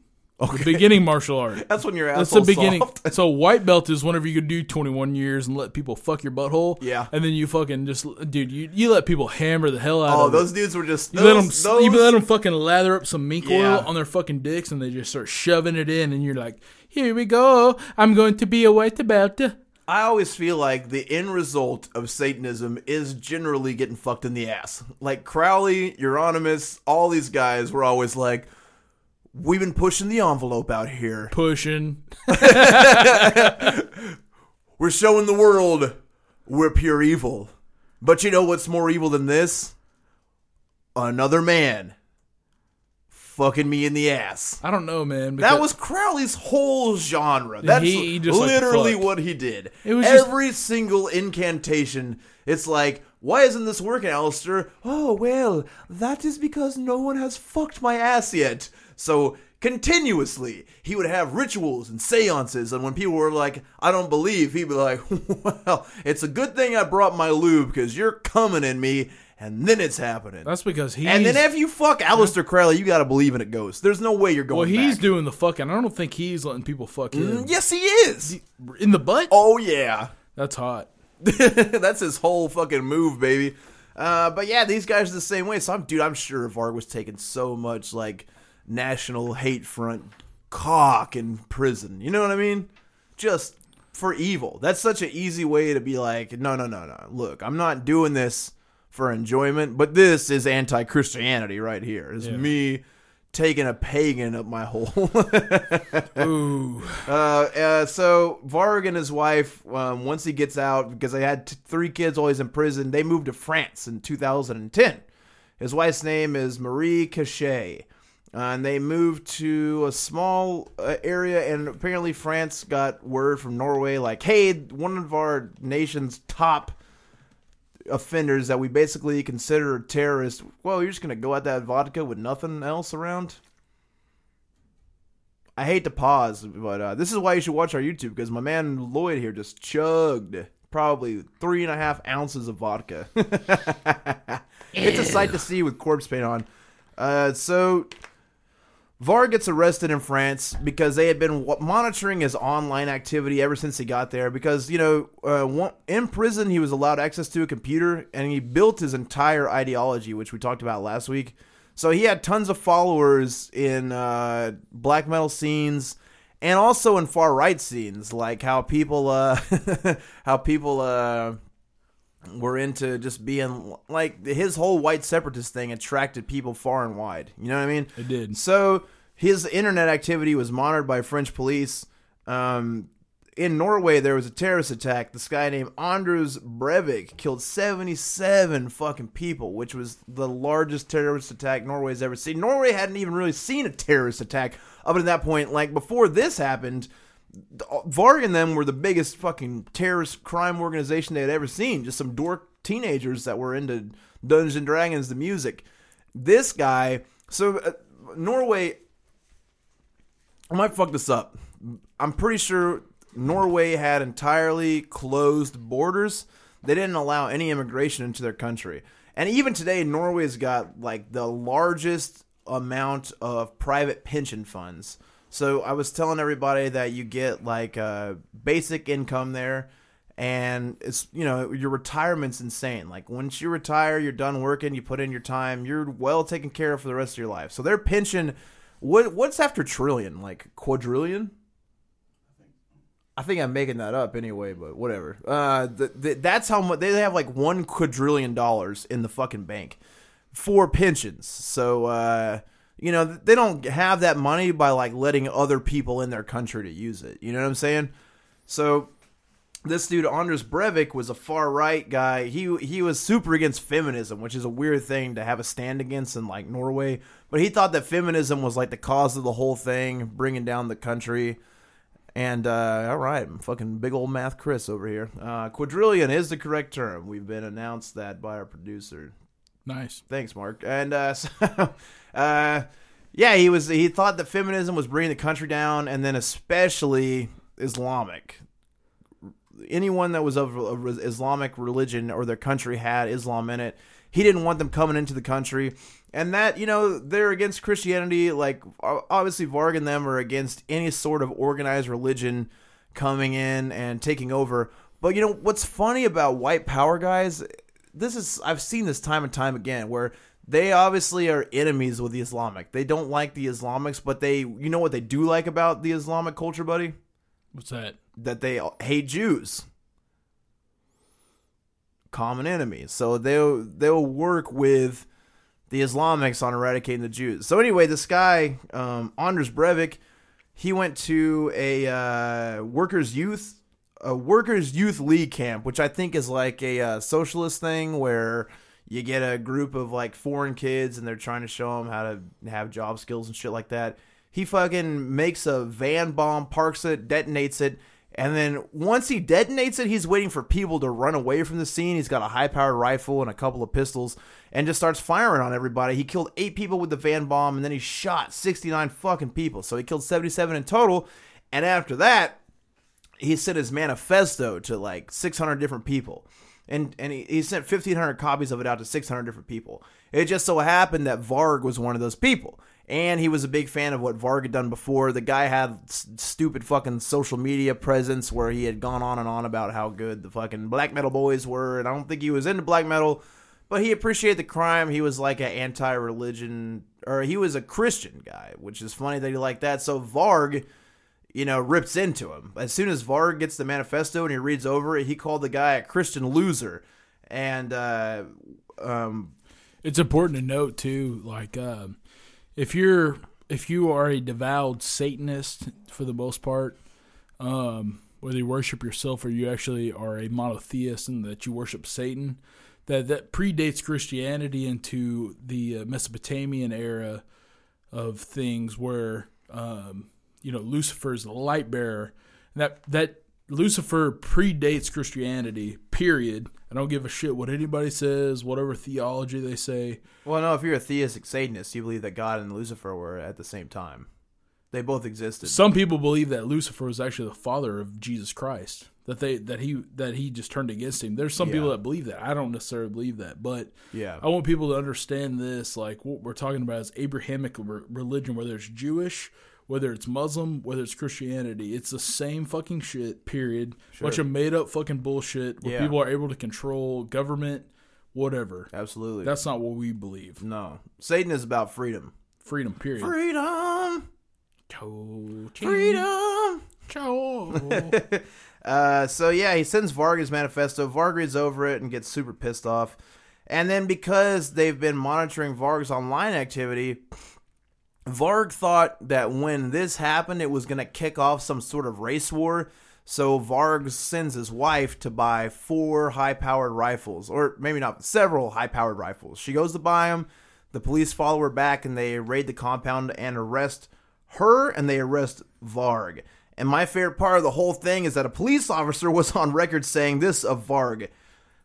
Speaker 2: The beginning martial art.
Speaker 1: That's when your
Speaker 2: That's the beginning.
Speaker 1: soft.
Speaker 2: So white belt is whenever you could do 21 years and let people fuck your butthole.
Speaker 1: Yeah.
Speaker 2: And then you fucking just, dude, you, you let people hammer the hell out
Speaker 1: Oh,
Speaker 2: of Oh,
Speaker 1: those
Speaker 2: it.
Speaker 1: dudes were just
Speaker 2: You
Speaker 1: those,
Speaker 2: let them,
Speaker 1: those,
Speaker 2: you let them fucking lather up some mink
Speaker 1: Yeah.
Speaker 2: oil on their fucking dicks, and they just start shoving it in, and you're like, "Here we go. I'm going to be a white belt."
Speaker 1: I always feel like the end result of Satanism is generally getting fucked in the ass. Like Crowley, Euronymous, all these guys were always like, "We've been pushing the envelope out here.
Speaker 2: Pushing.
Speaker 1: We're showing the world we're pure evil." But you know what's more evil than this? Another man fucking me in the ass.
Speaker 2: I don't know, man.
Speaker 1: That was Crowley's whole genre. That's
Speaker 2: He- he just,
Speaker 1: literally what he did.
Speaker 2: It was just-
Speaker 1: Every single incantation, it's like, why isn't this working, Aleister? Oh, well, that is because no one has fucked my ass yet. So, continuously, he would have rituals and seances, and when people were like, I don't believe, he'd be like, well, it's a good thing I brought my lube, because you're coming in me, and then it's happening.
Speaker 2: That's because he.
Speaker 1: and then if you fuck Aleister Crowley, you gotta believe in a ghost. There's no way you're going to
Speaker 2: well, he's
Speaker 1: back.
Speaker 2: doing the fucking. I don't think he's letting people fuck him
Speaker 1: Mm, Yes, he is.
Speaker 2: in the butt.
Speaker 1: Oh yeah,
Speaker 2: That's hot.
Speaker 1: that's his whole fucking move, baby. Uh, but yeah, these guys are the same way. So I'm, dude, I'm sure Varg was taking so much like national hate front cock in prison. You know what I mean? Just for evil. That's such an easy way to be like, no, no, no, no. Look, I'm not doing this for enjoyment, but this is anti-Christianity right here. It's
Speaker 2: Yeah.
Speaker 1: me taking a pagan up my hole.
Speaker 2: Ooh.
Speaker 1: Uh, uh, so Varg and his wife, um, once he gets out, because they had t- three kids always in prison, they moved to France in 2010. His wife's name is Marie Cachet. Uh, and they moved to a small uh, area, and apparently France got word from Norway, like, hey, one of our nation's top offenders that we basically consider terrorists. Well, you're just gonna go at that vodka with nothing else around. I hate to pause, but uh, this is why you should watch our YouTube because my man Loyd here just chugged probably three and a half ounces of vodka. it's a sight to see with corpse paint on. Uh, so Var gets arrested in France because they had been monitoring his online activity ever since he got there. Because you know, uh, in prison he was allowed access to a computer, and he built his entire ideology, which we talked about last week. So he had tons of followers in uh, black metal scenes, and also in far right scenes, like how people, uh, how people. Were into just being like his whole white separatist thing attracted people far and wide. You know what I mean?
Speaker 2: It did.
Speaker 1: So his internet activity was monitored by French police. Um, in Norway, there was a terrorist attack. This guy named Anders Breivik killed 77 fucking people, which was the largest terrorist attack Norway's ever seen. Norway hadn't even really seen a terrorist attack up to that point. Like before this happened, Varg and them were the biggest fucking terrorist crime organization they had ever seen. Just some dork teenagers that were into Dungeons and Dragons, the music. This guy So uh, Norway, I might fuck this up. I'm pretty sure Norway had entirely closed borders. They didn't allow any immigration into their country. And even today, Norway's got like the largest amount of private pension funds. So I was telling everybody that you get like a basic income there and it's you know your retirement's insane like once you retire you're done working you put in your time you're well taken care of for the rest of your life so their pension what what's after trillion like quadrillion I think I'm making that up anyway, but whatever. Uh, the, the, that's how much they have like one quadrillion dollars in the fucking bank for pensions. So, uh, you know, they don't have that money by like letting other people in their country to use it. You know what I'm saying? So, this dude Anders Breivik was a far right guy. He he was super against feminism, which is a weird thing to have a stand against in like Norway. But he thought that feminism was like the cause of the whole thing, bringing down the country. And uh, all right, fucking big old math Kris over here. Uh, quadrillion is the correct term. We've been announced that by our producer.
Speaker 2: Nice.
Speaker 1: Thanks, Mark. And uh, so, uh, yeah, he was. He thought that feminism was bringing the country down, and then especially Islamic. Anyone that was of a Islamic religion or their country had Islam in it, he didn't want them coming into the country and that you know they're against Christianity. Like obviously, Varg and them are against any sort of organized religion coming in and taking over. But you know what's funny about white power guys? This is I've seen this time and time again where they obviously are enemies with the Islamic. They don't like the Islamics, but they you know what they do like about the Islamic culture, buddy?
Speaker 2: What's that?
Speaker 1: That they hate Jews. Common enemies. So they'll they'll work with the Islamics on eradicating the Jews. So anyway, this guy um, Anders Breivik, he went to a uh, workers' youth a workers' youth league camp, which I think is like a uh, socialist thing where you get a group of like foreign kids and they're trying to show them how to have job skills and shit like that. He fucking makes a van bomb, parks it, detonates it, and then once he detonates it, he's waiting for people to run away from the scene. He's got a high powered rifle and a couple of pistols and just starts firing on everybody. He killed eight people with the van bomb and then he shot 69 fucking people. So he killed 77 in total. And after that, he sent his manifesto to like 600 different people. And, and he, he sent 1,500 copies of it out to 600 different people. It just so happened that Varg was one of those people and he was a big fan of what Varg had done before. The guy had s- stupid fucking social media presence where he had gone on and on about how good the fucking black metal boys were, and I don't think he was into black metal, but he appreciated the crime. He was like an anti-religion, or he was a Christian guy, which is funny that he liked that. So Varg, you know, rips into him. As soon as Varg gets the manifesto and he reads over it, he called the guy a Christian loser, and uh, um,
Speaker 2: it's important to note too, like. Um, if you're if you are a devout Satanist for the most part, um, whether you worship yourself or you actually are a monotheist and that you worship Satan, that that predates Christianity into the uh, Mesopotamian era of things where um, you know Lucifer is the light bearer. That that Lucifer predates Christianity. Period. I don't give a shit what anybody says, whatever theology they say.
Speaker 1: Well, no, if you're a theistic Satanist, you believe that God and Lucifer were at the same time. They both existed.
Speaker 2: Some people believe that Lucifer was actually the father of Jesus Christ. That they that he that he just turned against him. There's some yeah. people that believe that. I don't necessarily believe that, but
Speaker 1: yeah,
Speaker 2: I want people to understand this. Like what we're talking about is Abrahamic religion, where there's Jewish, whether it's Muslim, whether it's Christianity, it's the same fucking shit. Period. Sure. Bunch of made up fucking bullshit where yeah. people are able to control government, whatever.
Speaker 1: Absolutely.
Speaker 2: That's not what we believe.
Speaker 1: No, Satan is about freedom.
Speaker 2: Freedom. Period.
Speaker 1: Freedom.
Speaker 2: Cho-
Speaker 1: freedom. Uh, so yeah, he sends Varga's manifesto. Varg reads over it and gets super pissed off. And then because they've been monitoring Varg's online activity, Varg thought that when this happened, it was going to kick off some sort of race war. So Varg sends his wife to buy four high powered rifles, or maybe not, several high powered rifles. She goes to buy them. The police follow her back and they raid the compound and arrest her and they arrest Varg. And my favorite part of the whole thing is that a police officer was on record saying this of Varg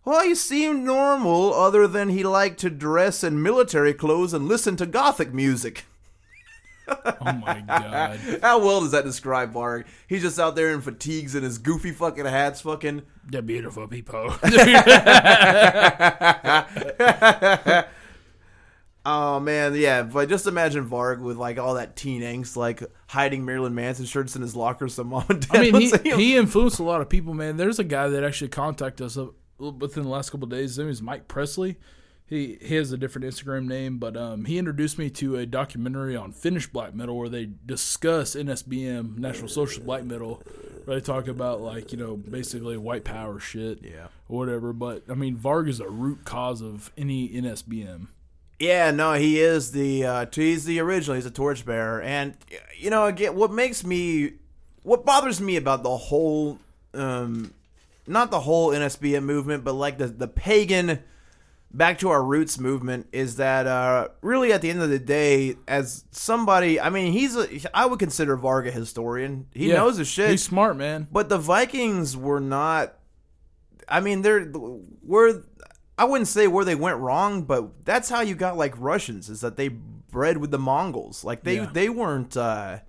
Speaker 1: Well, he seemed normal, other than he liked to dress in military clothes and listen to gothic music.
Speaker 2: Oh my god.
Speaker 1: How well does that describe Varg? He's just out there in fatigues and his goofy fucking hats, fucking.
Speaker 2: The beautiful people.
Speaker 1: Oh man, yeah. But just imagine Varg with like all that teen angst, like hiding Marilyn Manson shirts in his locker Some mom and dad
Speaker 2: I mean, he, he influenced a lot of people, man. There's a guy that actually contacted us within the last couple of days. His name is Mike Presley. He he has a different Instagram name, but um, he introduced me to a documentary on Finnish black metal where they discuss NSBM, National Socialist Black Metal. Where they talk about like you know basically white power shit,
Speaker 1: Yeah.
Speaker 2: or whatever. But I mean, Varg is a root cause of any NSBM.
Speaker 1: Yeah, no, he is the uh, he's the original. He's a torchbearer, and you know, again, what makes me, what bothers me about the whole, um, not the whole NSBM movement, but like the the pagan, back to our roots movement is that uh, really at the end of the day, as somebody, I mean, he's a, I would consider Varga a historian. He
Speaker 2: Yeah.
Speaker 1: knows his shit.
Speaker 2: He's smart, man.
Speaker 1: But the Vikings were not. I mean, they're were. I wouldn't say where they went wrong, but that's how you got like Russians is that they bred with the Mongols. Like they
Speaker 2: Yeah.
Speaker 1: they weren't. uh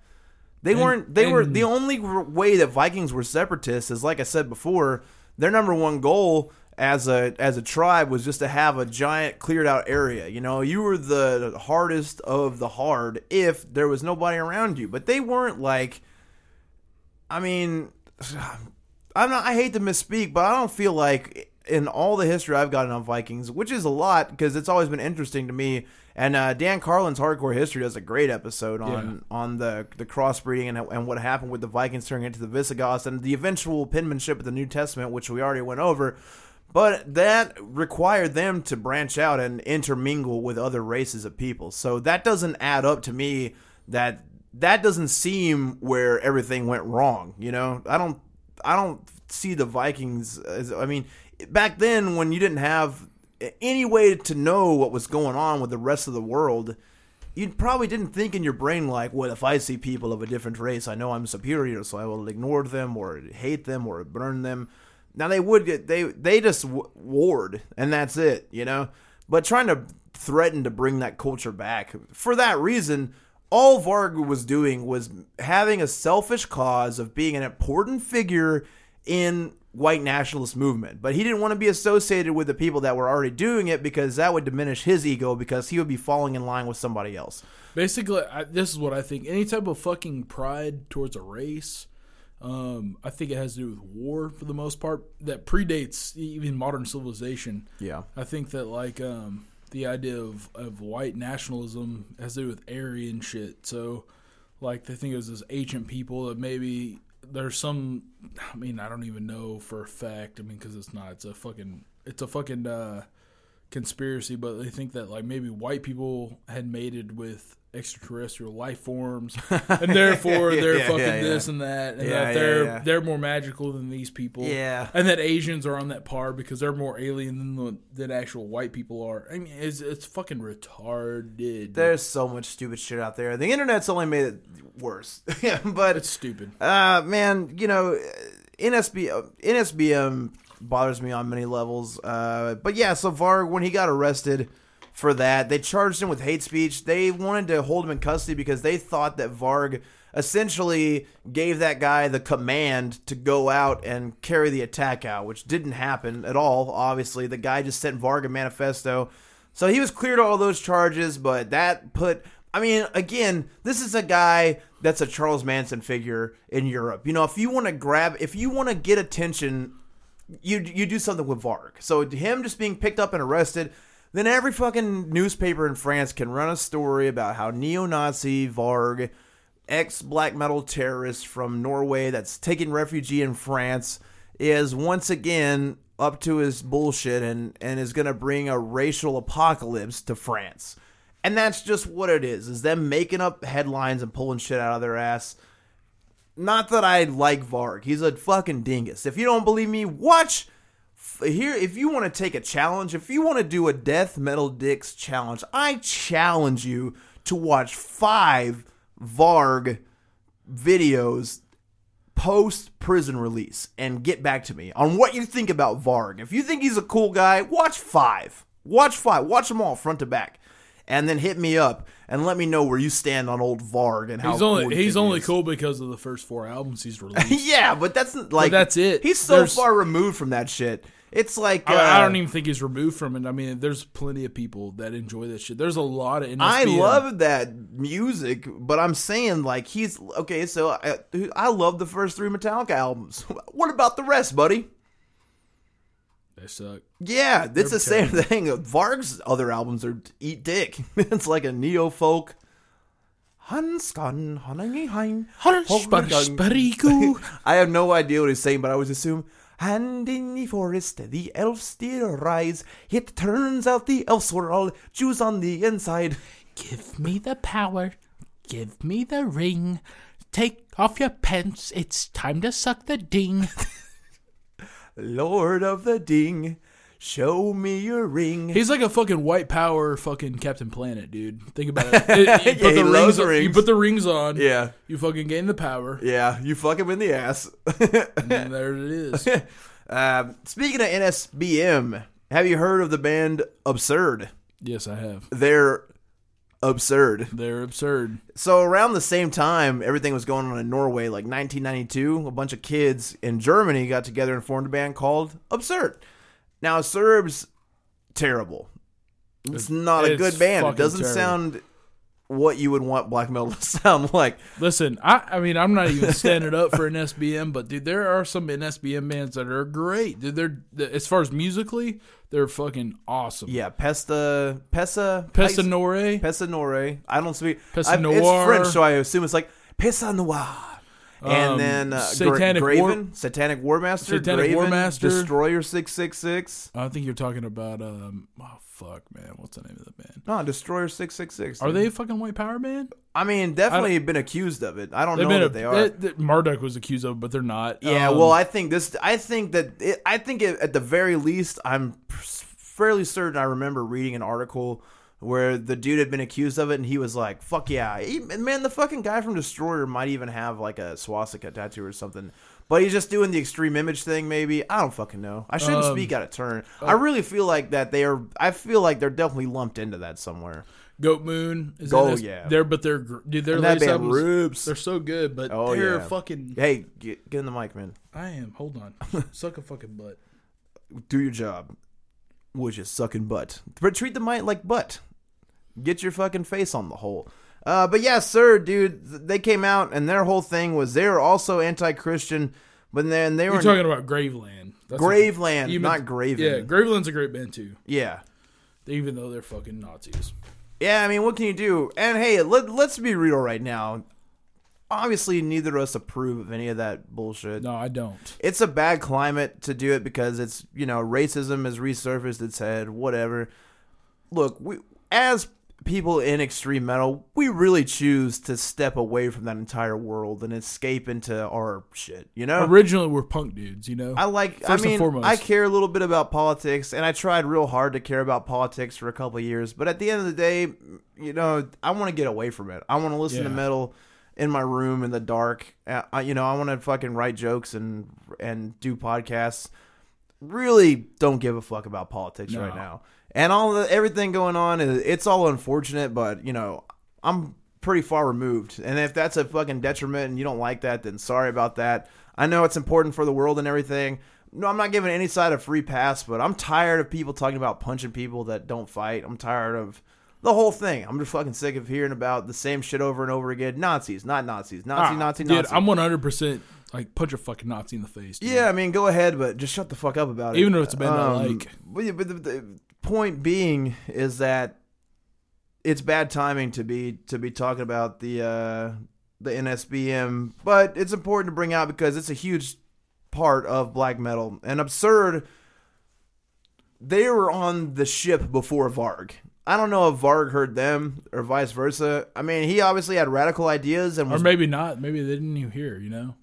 Speaker 1: They
Speaker 2: And-
Speaker 1: weren't. They were the only way that Vikings were separatists is like I said before. Their number one goal as a as a tribe was just to have a giant cleared out area. You know, you were the hardest of the hard if there was nobody around you. But they weren't like. I mean, I'm not. I hate to misspeak, but I don't feel like in all the history I've gotten on Vikings, which is a lot because it's always been interesting to me. And uh, Dan Carlin's Hardcore History does a great episode on on the the crossbreeding and and what happened with the Vikings turning into the Visigoths and the eventual penmanship of the New Testament, which we already went over. But that required them to branch out and intermingle with other races of people. So that doesn't add up to me. That that doesn't seem where everything went wrong. You know, I don't I don't see the Vikings as I mean, back then when you didn't have any way to know what was going on with the rest of the world, you probably didn't think in your brain like, "Well, if I see people of a different race, I know I'm superior, so I will ignore them or hate them or burn them." Now they would get they they just w- warred and that's it, you know. But trying to threaten to bring that culture back for that reason, all Varg was doing was having a selfish cause of being an important figure in white nationalist movement. But he didn't want to be associated with the people that were already doing it because that would diminish his ego because he would be falling in line with somebody else.
Speaker 2: Basically, I, this is what I think. Any type of fucking pride towards a race, um, I think it has to do with war for the most part. That predates even modern civilization.
Speaker 1: Yeah.
Speaker 2: I think that like um, the idea of, of white nationalism has to do with Aryan shit. So, like they think it was this ancient people that maybe there's some. I mean, I don't even know for a fact. I mean, because it's not. It's a fucking. It's a fucking uh, conspiracy. But they think that like maybe white people had mated with extraterrestrial life forms, and therefore
Speaker 1: Yeah,
Speaker 2: they're
Speaker 1: yeah,
Speaker 2: fucking
Speaker 1: yeah, yeah.
Speaker 2: this and that, and
Speaker 1: Yeah,
Speaker 2: that they're
Speaker 1: yeah.
Speaker 2: they're more magical than these people.
Speaker 1: Yeah.
Speaker 2: And that Asians are on that par because they're more alien than the, than actual white people are. I mean, it's it's fucking retarded.
Speaker 1: There's so much stupid shit out there. The internet's only made it worse. but
Speaker 2: it's stupid.
Speaker 1: Uh, man, you know, NSB, NSBM bothers me on many levels. Uh, but yeah, so Varg, when he got arrested for that, they charged him with hate speech. They wanted to hold him in custody because they thought that Varg essentially gave that guy the command to go out and carry the attack out, which didn't happen at all. Obviously, the guy just sent Varg a manifesto. So he was cleared of all those charges, but that put I mean, again, this is a guy that's a Charles Manson figure in Europe. You know, if you want to grab, if you want to get attention, you you do something with Varg. So him just being picked up and arrested, then every fucking newspaper in France can run a story about how neo-Nazi Varg, ex black metal terrorist from Norway that's taking refugee in France, is once again up to his bullshit and and is going to bring a racial apocalypse to France. And that's just what it is, is them making up headlines and pulling shit out of their ass. Not that I like Varg. He's a fucking dingus. If you don't believe me, watch here if you want to take a challenge, if you want to do a death metal dicks challenge, I challenge you to watch 5 Varg videos post prison release and get back to me on what you think about Varg. If you think he's a cool guy, watch five. Watch five. Watch them all front to back, and then hit me up and let me know where you stand on old Varg and how
Speaker 2: He's
Speaker 1: cool
Speaker 2: only
Speaker 1: you
Speaker 2: he's only
Speaker 1: is.
Speaker 2: cool because of the first four albums he's released.
Speaker 1: yeah, but that's like
Speaker 2: that's it.
Speaker 1: He's so
Speaker 2: There's-
Speaker 1: far removed from that shit. It's like uh,
Speaker 2: I, I don't even think he's removed from it. I mean, there's plenty of people that enjoy this shit. There's a lot of NSBM.
Speaker 1: I love that music, but I'm saying like he's okay. So I, I love the first three Metallica albums. What about the rest, buddy?
Speaker 2: They suck.
Speaker 1: Yeah, it's the same thing. Varg's other albums are eat dick. it's like a neo folk. Hanskan, Hanangihain,
Speaker 2: Spariku.
Speaker 1: I have no idea what he's saying, but I always assume. And in the forest, the elves still rise. It turns out the elves were all Jews on the inside.
Speaker 2: Give me the power. Give me the ring. Take off your pants. It's time to suck the ding.
Speaker 1: Lord of the Ding, show me your ring.
Speaker 2: He's like a fucking white power fucking Captain Planet, dude. Think about it. It- you, put
Speaker 1: he
Speaker 2: the rings, on- you put the rings on.
Speaker 1: yeah,
Speaker 2: You fucking gain the power.
Speaker 1: yeah, you fuck him in the ass.
Speaker 2: And there it is.
Speaker 1: Um, speaking of NSBM, have you heard of the band Absurd?
Speaker 2: yes, I have.
Speaker 1: They're absurd.
Speaker 2: They're absurd.
Speaker 1: So around the same time everything was going on in Norway, like 1992, a bunch of kids in Germany got together and formed a band called Absurd. Now Serb's terrible. It's not a
Speaker 2: it's
Speaker 1: good band. It doesn't
Speaker 2: terrible.
Speaker 1: sound what you would want black metal to sound like.
Speaker 2: Listen, I, I mean, I'm not even standing up for NSBM, but dude, there are some NSBM bands that are great. Dude, they're the- as far as musically, they're fucking awesome.
Speaker 1: Yeah, Pesta, Pesa,
Speaker 2: Pesta Nore,
Speaker 1: Pesa Nore. I don't speak.
Speaker 2: Pesa
Speaker 1: I've- It's French, so I assume it's like Pesa Noir. And
Speaker 2: Um,
Speaker 1: then uh,
Speaker 2: Satanic
Speaker 1: Gra-
Speaker 2: War-
Speaker 1: Graven, Satanic Warmaster,
Speaker 2: Satanic
Speaker 1: Graven,
Speaker 2: Warmaster.
Speaker 1: Destroyer six six six.
Speaker 2: I think you're talking about um. Oh fuck, man, what's the name of the band?
Speaker 1: No, Destroyer six six six.
Speaker 2: Are they a fucking white power band?
Speaker 1: I mean, definitely been accused of it. I don't know that
Speaker 2: a,
Speaker 1: they are.
Speaker 2: they- Marduk was accused of, it, but they're not.
Speaker 1: yeah,
Speaker 2: Um,
Speaker 1: well, I think this. I think that. It, I think it, at the very least, I'm fairly certain. I remember reading an article where the dude had been accused of it, and he was like, "Fuck yeah, He- man!" The fucking guy from Destroyer might even have like a swastika tattoo or something. But he's just doing the extreme image thing, maybe. I don't fucking know. I shouldn't
Speaker 2: Um,
Speaker 1: speak out of turn. I really feel like that they are. I feel like they're definitely lumped into that somewhere.
Speaker 2: Goatmoon. Is
Speaker 1: Oh, yeah.
Speaker 2: they're but they're dude. Their latest
Speaker 1: band
Speaker 2: albums,
Speaker 1: rips.
Speaker 2: they're so good, but
Speaker 1: Oh,
Speaker 2: they're
Speaker 1: yeah.
Speaker 2: fucking.
Speaker 1: Hey, get, get in the mic, man.
Speaker 2: I am. Hold on. Suck a fucking butt.
Speaker 1: do your job, which is sucking butt. But treat the mic like butt. Get your fucking face on the hole. Uh, but yeah, sir, dude, they came out and their whole thing was they were also anti-Christian, but then they were
Speaker 2: You're talking about Graveland. That's
Speaker 1: Graveland,
Speaker 2: even-
Speaker 1: not Graven.
Speaker 2: Yeah, Graveland's a great band too.
Speaker 1: yeah,
Speaker 2: Even though they're fucking Nazis.
Speaker 1: yeah. I mean, what can you do? And hey, let let's be real right now. Obviously, neither of us approve of any of that bullshit.
Speaker 2: No, I don't.
Speaker 1: it's a bad climate to do it because it's you know racism has resurfaced its head whatever look we as people in extreme metal we really choose to step away from that entire world and escape into our shit you know
Speaker 2: Originally, we're punk dudes. You know.
Speaker 1: I like.
Speaker 2: First
Speaker 1: I
Speaker 2: and
Speaker 1: mean,
Speaker 2: foremost.
Speaker 1: I care a little bit about politics, and I tried real hard to care about politics for a couple of years. But at the end of the day, you know, I want to get away from it. I want to listen to metal in my room in the dark. Uh, I- you know, I want to fucking write jokes and and do podcasts. Really, don't give a fuck about politics
Speaker 2: No.
Speaker 1: right now. And all the everything going on is it's all unfortunate, but you know, I'm pretty far removed. And if that's a fucking detriment and you don't like that, then sorry about that. I know it's important for the world and everything. No, I'm not giving any side a free pass, but I'm tired of people talking about punching people that don't fight. I'm tired of the whole thing. I'm just fucking sick of hearing about the same shit over and over again. Nazis, not Nazis. Nazi,
Speaker 2: Ah,
Speaker 1: Nazi,
Speaker 2: dude,
Speaker 1: Nazi.
Speaker 2: I'm 100 percent like punch a fucking Nazi in the face. dude.
Speaker 1: Yeah, I mean, go ahead, but just shut the fuck up about it.
Speaker 2: Even if it's I
Speaker 1: Um,
Speaker 2: like.
Speaker 1: But, but the point being is that it's bad timing to be to be talking about the uh, the NSBM, but it's important to bring out because it's a huge part of black metal and absurd. They were on the ship before Varg. I don't know if Varg heard them or vice versa. I mean, he obviously had radical ideas and
Speaker 2: Or maybe not. Maybe they didn't even hear. You know.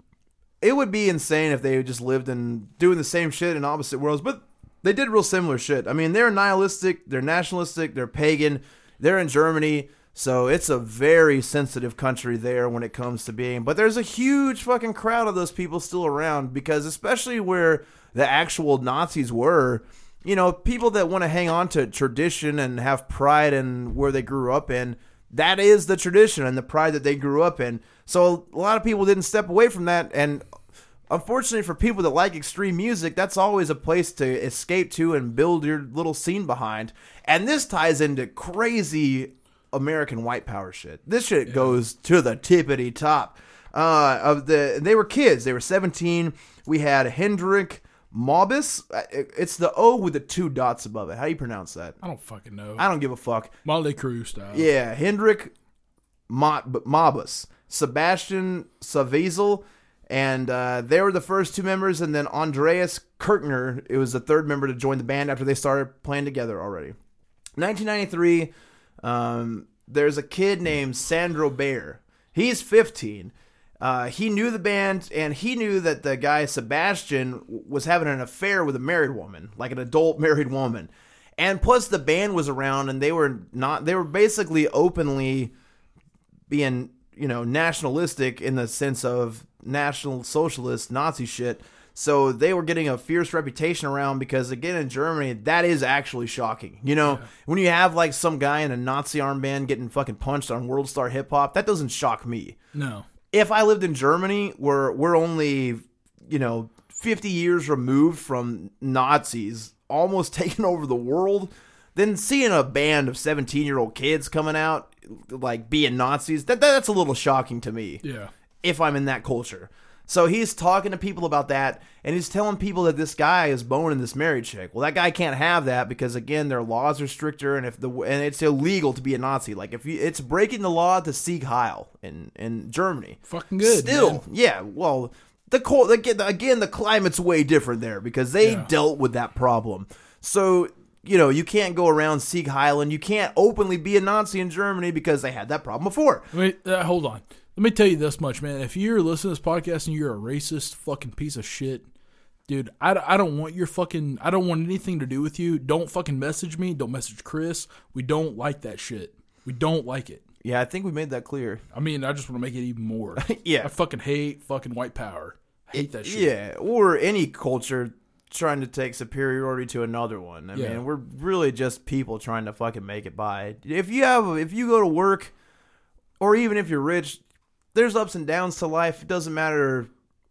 Speaker 1: it would be insane if they just lived in doing the same shit in opposite worlds, but they did real similar shit. I mean, they're nihilistic, they're nationalistic, they're pagan, they're in Germany. So it's a very sensitive country there when it comes to being. But there's a huge fucking crowd of those people still around because, especially where the actual Nazis were, you know, people that want to hang on to tradition and have pride in where they grew up in, that is the tradition and the pride that they grew up in. So a lot of people didn't step away from that. And unfortunately, for people that like extreme music, that's always a place to escape to and build your little scene behind. And this ties into crazy American white power shit. This shit goes to the tippity top. Uh, of the they were kids. They were 17. We had Hendrik Mobus. It's the O with the two dots above it. How do you pronounce that?
Speaker 2: I don't fucking know.
Speaker 1: I don't give a fuck.
Speaker 2: Mötley Crüe style.
Speaker 1: Yeah, Hendrik Mo- Mobus, Sebastian Savizel, and uh, they were the first two members, and then Andreas Kirchner, it was the third member to join the band after they started playing together already. 1993, um, there's a kid named Sandro Beyer. He's 15. Uh, he knew the band, and he knew that the guy Sebastian was having an affair with a married woman, like an adult married woman. And plus, the band was around, and they were not. They were basically openly being, you know, nationalistic in the sense of national socialist Nazi shit. So they were getting a fierce reputation around because again in Germany that is actually shocking. You know, when you have like some guy in a Nazi armband getting fucking punched on World Star Hip Hop, that doesn't shock me.
Speaker 2: No.
Speaker 1: If I lived in Germany where we're only, you know, 50 years removed from Nazis almost taking over the world, then seeing a band of 17 year old kids coming out like being Nazis, that, that's a little shocking to me
Speaker 2: Yeah.
Speaker 1: If I'm in that culture. So he's talking to people about that, and he's telling people that this guy is boning this married chick. Well, that guy can't have that because again, their laws are stricter, and if the and it's illegal to be a Nazi. Like if you, it's breaking the law to Sieg Heil in in Germany.
Speaker 2: Fucking good.
Speaker 1: Still,
Speaker 2: man.
Speaker 1: yeah. Well, the cold again, again, the climate's way different there because they
Speaker 2: Yeah.
Speaker 1: dealt with that problem. So you know, you can't go around Sieg Heil, and you can't openly be a Nazi in Germany because they had that problem before.
Speaker 2: Wait, uh, hold on. Let me tell you this much, man. If you're listening to this podcast and you're a racist fucking piece of shit, dude, I, I don't want your fucking, I don't want anything to do with you. Don't fucking message me. Don't message Kris. We don't like that shit. We don't like it.
Speaker 1: Yeah, I think we made that clear.
Speaker 2: I mean, I just want to make it even more.
Speaker 1: Yeah.
Speaker 2: I fucking hate fucking white power. I hate that shit.
Speaker 1: Yeah, or any culture trying to take superiority to another one. I
Speaker 2: Yeah.
Speaker 1: mean, we're really just people trying to fucking make it by. If you have, if you go to work, or even if you're rich, there's ups and downs to life. It doesn't matter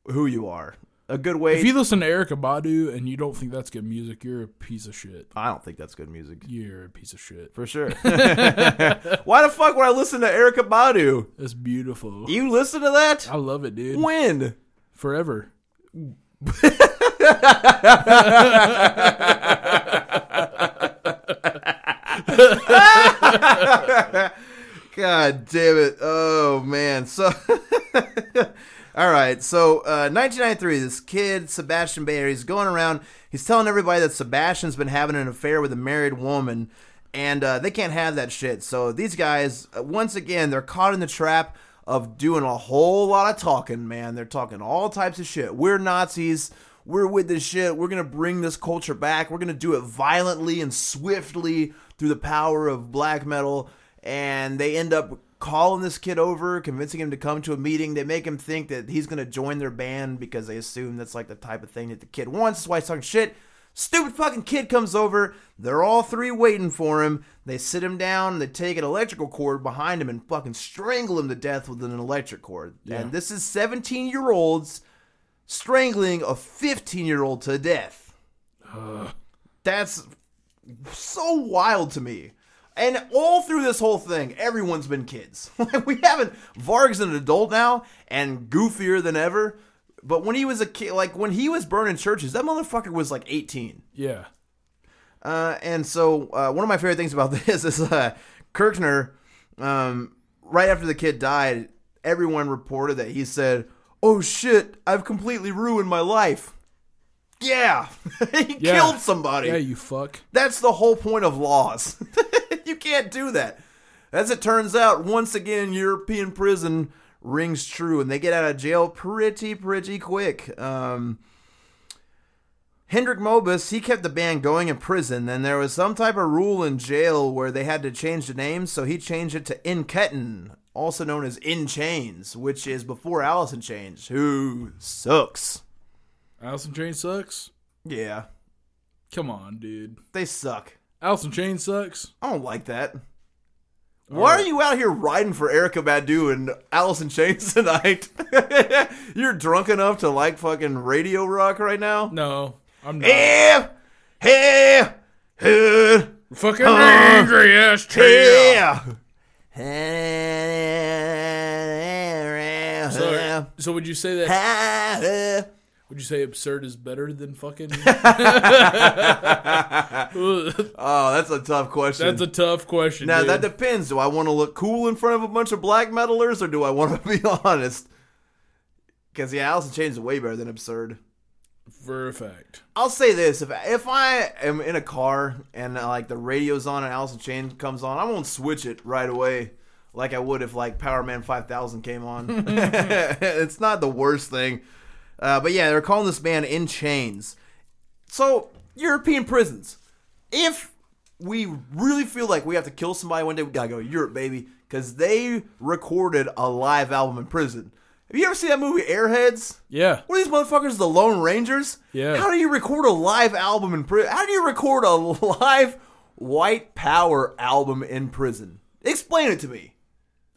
Speaker 1: who you are. A good way.
Speaker 2: If you listen to Erykah Badu and you don't think that's good music, you're a piece of shit.
Speaker 1: I don't think that's good music.
Speaker 2: You're a piece of shit.
Speaker 1: For sure. Why the fuck would I listen to Erykah Badu?
Speaker 2: It's beautiful.
Speaker 1: You listen to that?
Speaker 2: I love it, dude.
Speaker 1: When?
Speaker 2: Forever.
Speaker 1: God damn it. Oh, man. So, all right. So, uh, 1993, this kid, Sebastian Bayer, he's going around. He's telling everybody that Sebastian's been having an affair with a married woman, and uh, they can't have that shit. So, these guys, uh, once again, they're caught in the trap of doing a whole lot of talking, man. They're talking all types of shit. We're Nazis. We're with this shit. We're going to bring this culture back. We're going to do it violently and swiftly through the power of black metal and they end up calling this kid over, convincing him to come to a meeting. They make him think that he's going to join their band because they assume that's like the type of thing that the kid wants. That's why he's talking shit. Stupid fucking kid comes over. They're all three waiting for him. They sit him down. They take an electrical cord behind him and fucking strangle him to death with an electric cord. And this is 17 year olds strangling a 15 year old to death. That's so wild to me. And all through this whole thing, everyone's been kids. Like we haven't. Varg's an adult now and goofier than ever. But when he was a kid, like when he was burning churches, that motherfucker was like 18.
Speaker 2: Yeah.
Speaker 1: Uh, and so uh, one of my favorite things about this is uh, Kirchner, um, right after the kid died, everyone reported that he said, "Oh shit, I've completely ruined my life." Yeah, he
Speaker 2: Yeah.
Speaker 1: killed somebody.
Speaker 2: Yeah, you fuck.
Speaker 1: That's the whole point of laws. you can't do that. As it turns out, once again, European prison rings true, and they get out of jail pretty, pretty quick. Um, Hendrik Mobus, he kept the band going in prison. Then there was some type of rule in jail where they had to change the name, so he changed it to In Ketten, also known as In Chains, which is before Alice in Chains, who sucks.
Speaker 2: Alice in Chains sucks.
Speaker 1: Yeah,
Speaker 2: Come on, dude.
Speaker 1: they suck.
Speaker 2: Alice in Chains sucks.
Speaker 1: I don't like that. Why are you out here riding for Erykah Badu and in Chains tonight? You're drunk enough to like fucking radio rock right now?
Speaker 2: No, I'm not.
Speaker 1: Yeah, yeah, yeah,
Speaker 2: Fucking uh, angry ass
Speaker 1: yeah. Eh, eh, eh.
Speaker 2: So, so would you say that? Would you say absurd is better than fucking?
Speaker 1: oh, that's a tough question.
Speaker 2: That's a tough question.
Speaker 1: now
Speaker 2: dude.
Speaker 1: that depends. Do I want to look cool in front of a bunch of black metalers, or do I want to be honest? Because yeah, Alice in Chains is way better than absurd.
Speaker 2: for a fact.
Speaker 1: I'll say this: if if I am in a car and uh, like the radio's on and Alice in Chains comes on, I won't switch it right away, like I would if like Power Man Five Thousand came on. it's not the worst thing, uh, but yeah, they're calling this man In Chains. So European prisons. If we really feel like we have to kill somebody one day, we gotta go to Europe, baby, because they recorded a live album in prison. Have you ever seen that movie Airheads?
Speaker 2: Yeah.
Speaker 1: What are these motherfuckers, the Lone Rangers?
Speaker 2: Yeah.
Speaker 1: How do you record a live album in prison? How do you record a live white power album in prison? Explain it to me.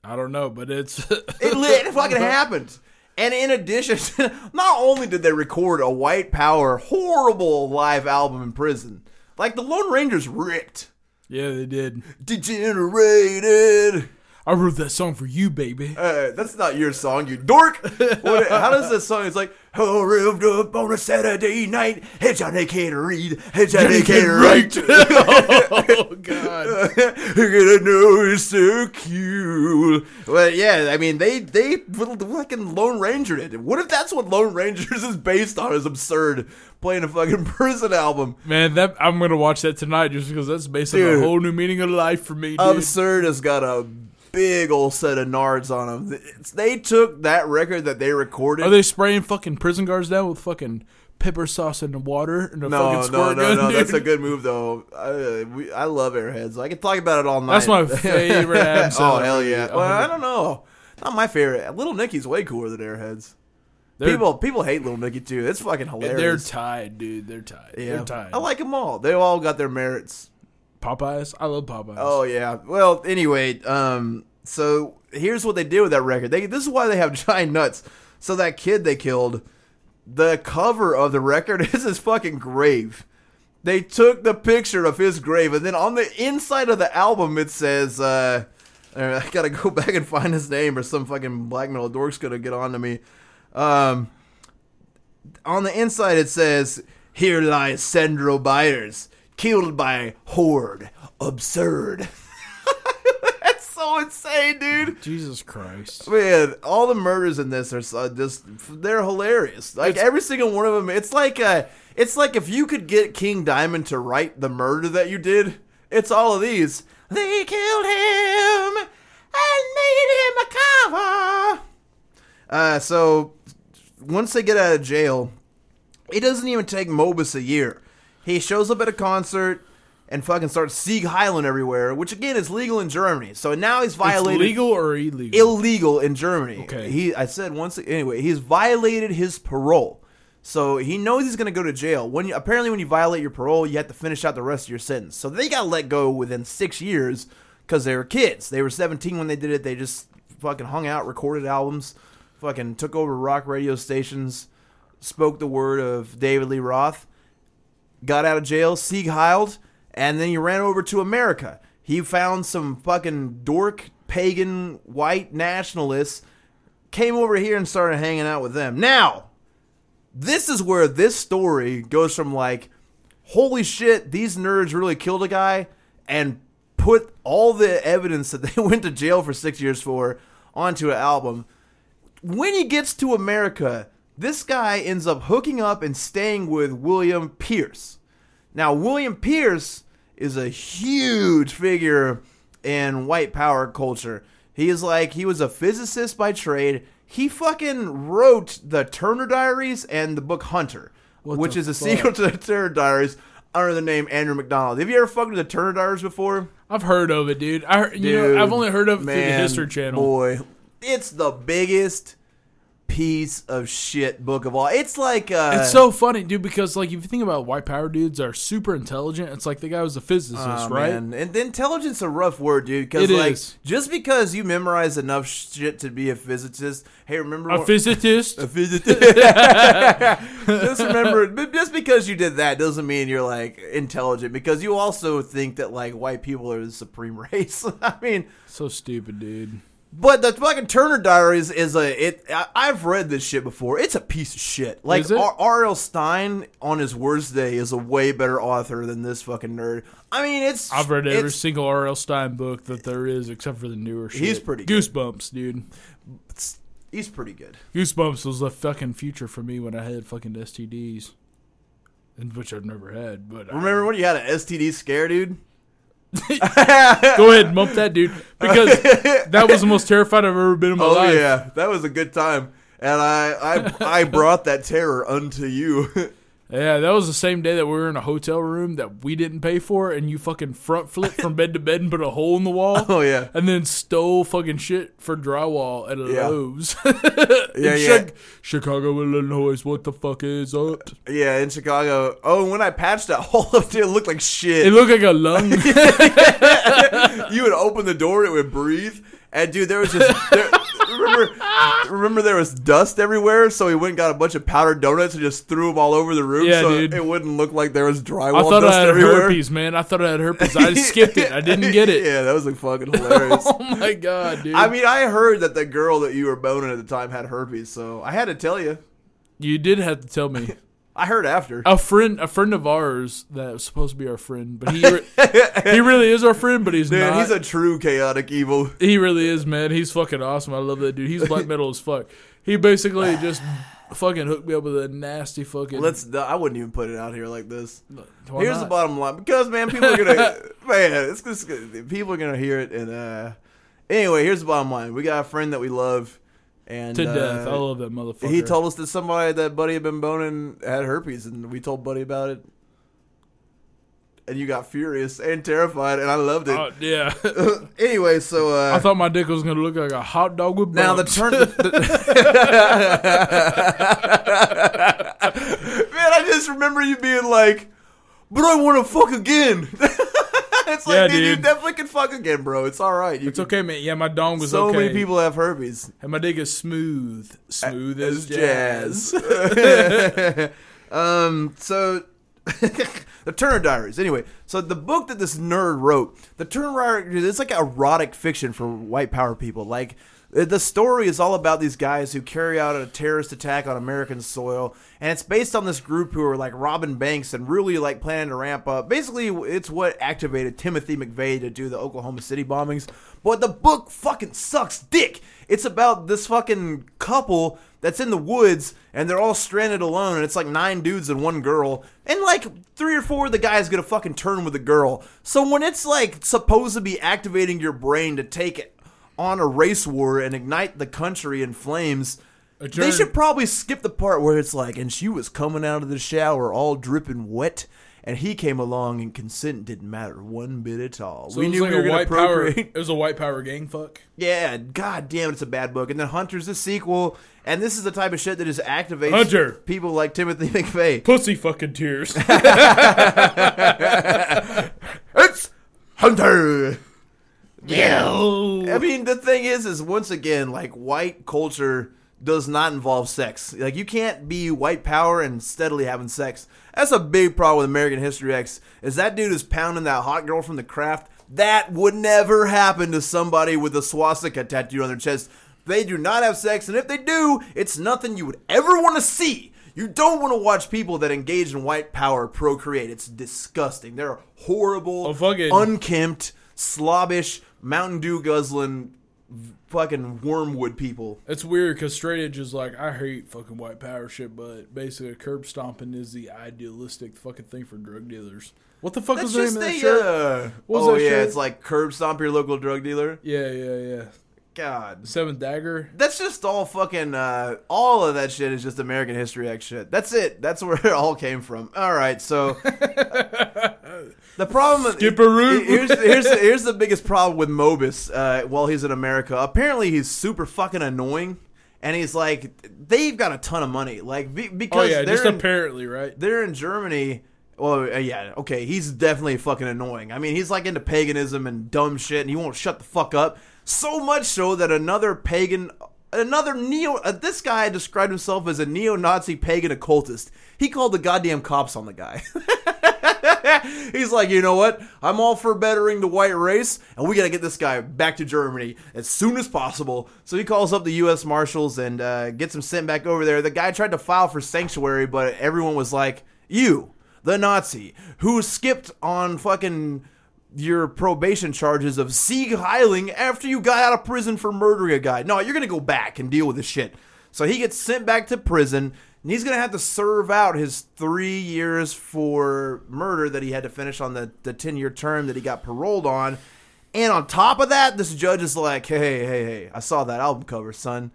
Speaker 2: I don't know, but it's
Speaker 1: It, lit, it fucking happened. And in addition, not only did they record a white power horrible live album in prison, like the Lone Rangers ripped.
Speaker 2: yeah, they did.
Speaker 1: Degenerated.
Speaker 2: I wrote that song for you, baby.
Speaker 1: Uh, that's not your song, you dork. What, how does this song? It's like, oh, revved up on a Saturday night. Hey, Johnny can't read. Hey, Johnny can't write.
Speaker 2: oh God.
Speaker 1: You're gonna know it's so cute. But yeah, I mean, they they fucking Lone Ranger did it. What if that's what Lone Rangers is based on? Is absurd playing a fucking prison album.
Speaker 2: Man, that I'm gonna watch that tonight just because that's based on a whole new meaning of life for me, dude.
Speaker 1: Absurd has got a big old set of nards on them. It's, they took that record that they recorded.
Speaker 2: Are they spraying fucking prison guards down with fucking pepper sauce and water and a
Speaker 1: No,
Speaker 2: fucking
Speaker 1: no,
Speaker 2: squirt
Speaker 1: no,
Speaker 2: gun?
Speaker 1: no.
Speaker 2: dude?
Speaker 1: That's a good move, though. I, we, I love Airheads. I can talk about it all night.
Speaker 2: That's my favorite
Speaker 1: oh hell yeah! Well, I don't know. Not my favorite. Little Nicky's way cooler than Airheads.
Speaker 2: They're,
Speaker 1: People people hate Little Nicky too. It's fucking hilarious.
Speaker 2: they're tied, dude. They're tied.
Speaker 1: yeah.
Speaker 2: They're tied.
Speaker 1: I like them all. They all got their merits.
Speaker 2: Popeyes. I love Popeyes.
Speaker 1: Oh yeah. Well, anyway, um, so here's what they did with that record. They this is why they have giant nuts. So that kid they killed, the cover of the record is his fucking grave. They took the picture of his grave, and then on the inside of the album it says, uh, I gotta go back and find his name, or some fucking black metal dork's gonna get on to me. Um, on the inside it says, "Here lies Sandro Byers, killed by horde, absurd." That's so insane, dude.
Speaker 2: Jesus Christ.
Speaker 1: Man, all the murders in this are so- just they're hilarious. Like every single one of them, it's like uh it's like if you could get King Diamond to write the murder that you did, it's all of these. They killed him and made him a cover. Uh so once they get out of jail, it doesn't even take Mobus a year. He shows up at a concert and fucking starts Sieg Heilen everywhere, which again is legal in Germany. So now he's
Speaker 2: It's
Speaker 1: violated
Speaker 2: legal or illegal?
Speaker 1: illegal in Germany.
Speaker 2: Okay.
Speaker 1: He I said once anyway, he's violated his parole. So he knows he's going to go to jail. When you apparently when you violate your parole, you have to finish out the rest of your sentence. So they got let go within 6 years cuz they were kids. They were 17 when they did it. They just fucking hung out, recorded albums, fucking took over rock radio stations, spoke the word of David Lee Roth got out of jail, Sieg Heiled, and then he ran over to America. He found some fucking dork, pagan, white nationalists, came over here and started hanging out with them. Now, this is where this story goes from like, holy shit, these nerds really killed a guy, and put all the evidence that they went to jail for six years for onto an album when he gets to America, this guy ends up hooking up and staying with William Pierce. Now, William Pierce is a huge figure in white power culture. He is like, he was a physicist by trade. He fucking wrote the Turner Diaries and the book Hunter.
Speaker 2: What
Speaker 1: which is a
Speaker 2: fuck?
Speaker 1: sequel to the Turner Diaries under the name Andrew Macdonald. Have you ever fucked with the Turner Diaries before?
Speaker 2: I've heard of it, dude. I heard, you
Speaker 1: Dude,
Speaker 2: know I've only heard of it through the History Channel.
Speaker 1: Boy, it's the biggest piece of shit book of all. It's like uh,
Speaker 2: It's so funny, dude, because like if you think about white power dudes are super intelligent. It's like the guy was a physicist,
Speaker 1: Oh,
Speaker 2: right?
Speaker 1: man. And intelligence is a rough word, dude. Because like,
Speaker 2: is.
Speaker 1: just because you memorize enough shit to be a physicist, hey, remember
Speaker 2: A
Speaker 1: when-
Speaker 2: physicist.
Speaker 1: a physicist. just remember, just because you did that doesn't mean you're like intelligent. Because you also think that like white people are the supreme race. I mean,
Speaker 2: so stupid, dude.
Speaker 1: But the fucking Turner Diaries is a it. I, I've read this shit before. It's a piece of shit. Like
Speaker 2: Is it?
Speaker 1: R- R.L. Stine on his worst day is a way better author than this fucking nerd. I mean, it's
Speaker 2: I've read every
Speaker 1: it's-
Speaker 2: single R.L. Stine book that there is, except for the newer shit.
Speaker 1: He's pretty good.
Speaker 2: Goosebumps, dude.
Speaker 1: He's pretty good.
Speaker 2: Goosebumps was the fucking future for me when I had fucking STDs, and which I've never had. But I-
Speaker 1: Remember when you had an STD scare, dude?
Speaker 2: go ahead mump that dude because that was the most terrified I've ever been in my
Speaker 1: Oh
Speaker 2: life.
Speaker 1: yeah, that was a good time, and I I I brought that terror unto you.
Speaker 2: Yeah, that was the same day that we were in a hotel room that we didn't pay for, and you fucking front flip from bed to bed and put a hole in the wall.
Speaker 1: oh yeah,
Speaker 2: And then stole fucking shit for drywall at a
Speaker 1: Yeah.
Speaker 2: Lowe's.
Speaker 1: Yeah, yeah.
Speaker 2: Chi- Chicago, Illinois. What the fuck is up?
Speaker 1: yeah. In Chicago. Oh, and when I patched that hole up, dude, it looked like shit.
Speaker 2: It looked like a lung.
Speaker 1: you would open the door, it would breathe, and dude, there was just there, remember remember there was dust everywhere, so he went and got a bunch of powdered donuts and just threw them all over the room,
Speaker 2: Yeah,
Speaker 1: so
Speaker 2: dude.
Speaker 1: it wouldn't look like there was drywall I
Speaker 2: thought
Speaker 1: dust
Speaker 2: I had
Speaker 1: everywhere.
Speaker 2: herpes, man. I thought I had herpes. I just skipped it. I didn't get it.
Speaker 1: yeah, that was like fucking hilarious.
Speaker 2: Oh my god, dude.
Speaker 1: I mean, I heard that the girl that you were boning at the time had herpes, so I had to tell you.
Speaker 2: you did have to tell me.
Speaker 1: I heard after.
Speaker 2: A friend, a friend of ours that was supposed to be our friend, but he re- he really is our friend, but he's
Speaker 1: Dude,
Speaker 2: not.
Speaker 1: he's a true chaotic evil.
Speaker 2: He really is, man. He's fucking awesome. I love that dude. He's black metal as fuck. He basically just fucking hooked me up with a nasty fucking.
Speaker 1: Let's. I wouldn't even put it out here like this.
Speaker 2: Why
Speaker 1: Here's
Speaker 2: not?
Speaker 1: the bottom line, because man, people are gonna man, it's just people are gonna hear it, and uh, anyway, here's the bottom line: we got a friend that we love, and
Speaker 2: to death. I
Speaker 1: uh,
Speaker 2: love that motherfucker.
Speaker 1: he told us that somebody that Buddy had been boning had herpes, and we told Buddy about it, and you got furious and terrified, and I loved it.
Speaker 2: Oh, yeah.
Speaker 1: anyway, so uh,
Speaker 2: I thought my dick was gonna look like a hot dog with
Speaker 1: Now the turn. Man, I just remember you being like, "But I want to fuck again." It's like,
Speaker 2: Yeah,
Speaker 1: dude, you definitely can fuck again, bro. It's all right. You
Speaker 2: It's
Speaker 1: can-
Speaker 2: okay, man. Yeah, my dong was
Speaker 1: So
Speaker 2: okay.
Speaker 1: many people have herpes.
Speaker 2: And my dick is smooth, smooth as,
Speaker 1: As
Speaker 2: jazz.
Speaker 1: jazz. um. So. the Turner Diaries. Anyway, so the book that this nerd wrote, the Turner Diaries, it's like erotic fiction for white power people. Like Uh, the story is all about these guys who carry out a terrorist attack on American soil, and it's based on this group who are like robbing banks and really like planning to ramp up. Basically, it's what activated Timothy McVeigh to do the Oklahoma City bombings. But the book fucking sucks dick. It's about this fucking couple that's in the woods and they're all stranded alone and it's like nine dudes and one girl and like three or four of the guys get a fucking turn with the girl so when it's like supposed to be activating your brain to take it on a race war and ignite the country in flames they should probably skip the part where it's like and she was coming out of the shower all dripping wet and he came along and consent didn't matter one bit at all
Speaker 2: So
Speaker 1: we
Speaker 2: it was
Speaker 1: knew
Speaker 2: like
Speaker 1: we were gonna
Speaker 2: white power.
Speaker 1: procreate
Speaker 2: It was a white power gang fuck.
Speaker 1: yeah, god damn, it's a bad book. And then Hunter's the sequel, and this is the type of shit that just activates
Speaker 2: Hunter.
Speaker 1: people like Timothy McVeigh.
Speaker 2: Pussy fucking tears.
Speaker 1: It's Hunter.
Speaker 2: Yo.
Speaker 1: I oh. mean, the thing is, is once again, like white culture does not involve sex. Like you can't be white power and steadily having sex. That's a big problem with American History X. Is that dude is pounding that hot girl from the craft? That would never happen to somebody with a swastika tattooed on their chest. They do not have sex, and if they do, it's nothing you would ever want to see. You don't want to watch people that engage in white power procreate. It's disgusting. They're horrible,
Speaker 2: Oh,
Speaker 1: unkempt, slobbish, Mountain Dew guzzling, fucking wormwood people.
Speaker 2: It's weird because straight edge is like, I hate fucking white power shit, but basically curb stomping is the idealistic fucking thing for drug dealers. What the fuck
Speaker 1: That's
Speaker 2: was the name of that shirt?
Speaker 1: Uh,
Speaker 2: What was
Speaker 1: oh
Speaker 2: that
Speaker 1: yeah,
Speaker 2: shirt?
Speaker 1: it's like curb stomp your local drug dealer.
Speaker 2: Yeah, yeah, yeah.
Speaker 1: God.
Speaker 2: Seventh Dagger.
Speaker 1: That's just all fucking. Uh, all of that shit is just American History X shit. That's it. That's where it all came from. All right, so the problem.
Speaker 2: Skipperoo.
Speaker 1: Here's here's here's the biggest problem with Mobus. Uh, while he's in America, apparently he's super fucking annoying, and he's like they've got a ton of money, like be,
Speaker 2: Oh
Speaker 1: because
Speaker 2: yeah,
Speaker 1: they're
Speaker 2: just
Speaker 1: in,
Speaker 2: apparently, right?
Speaker 1: they're in Germany. Well, uh, yeah, okay, he's definitely fucking annoying. I mean, he's like into paganism and dumb shit, and he won't shut the fuck up. So much so that another pagan, another neo, uh, this guy described himself as a neo-Nazi pagan occultist. He called the goddamn cops on the guy. He's like, you know what? I'm all for bettering the white race, and we gotta get this guy back to Germany as soon as possible. So he calls up the U.S. Marshals and uh, gets him sent back over there. The guy tried to file for sanctuary, but everyone was like, you, the Nazi, who skipped on fucking your probation charges of Sieg Heiling after you got out of prison for murdering a guy. No, you're gonna go back and deal with this shit. So he gets sent back to prison, and he's gonna have to serve out his three years for murder that he had to finish on the the ten year term that he got paroled on. And on top of that, this judge is like, "Hey, hey, hey! I saw that album cover, son.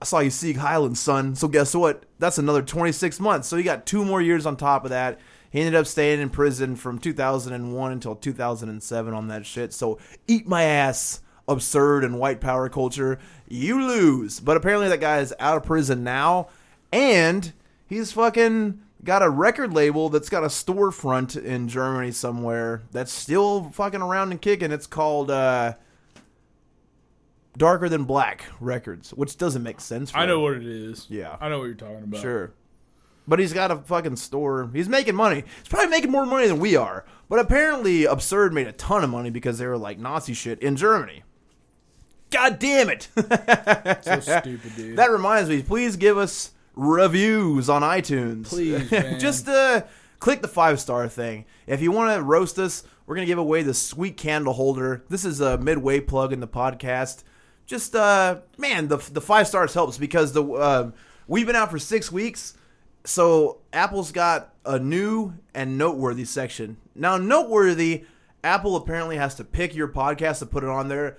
Speaker 1: I saw you Sieg Highland, son. So guess what? That's another 26 months. So he got two more years on top of that. He ended up staying in prison from 2001 until 2007 on that shit. So eat my ass, absurd and white power culture. You lose. But apparently that guy is out of prison now, and he's fucking got a record label that's got a storefront in Germany somewhere that's still fucking around and kicking. It's called uh Darker Than Black Records, which doesn't make sense. For
Speaker 2: I know
Speaker 1: him.
Speaker 2: what it is.
Speaker 1: Yeah.
Speaker 2: I know what you're talking about.
Speaker 1: Sure. But he's got a fucking store. He's making money. He's probably making more money than we are. But apparently, Absurd made a ton of money because they were like Nazi shit in Germany. God damn it.
Speaker 2: So stupid, dude.
Speaker 1: that reminds me, please give us reviews on iTunes.
Speaker 2: Please.
Speaker 1: Just uh, click the five star thing. If you want to roast us, we're going to give away the sweet candle holder. This is a midway plug in the podcast. Just, uh, man, the, the five stars helps because the uh, we've been out for six weeks. So Apple's got a new and noteworthy section. Now, noteworthy, Apple apparently has to pick your podcast to put it on there.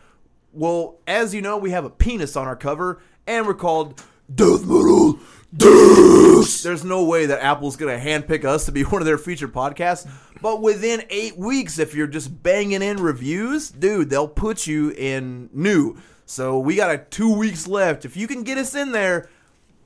Speaker 1: Well, as you know, we have a penis on our cover, and we're called Death Metal Deuce. There's no way that Apple's gonna handpick us to be one of their featured podcasts. But within eight weeks, if you're just banging in reviews, dude, they'll put you in new. So we got a two weeks left. If you can get us in there,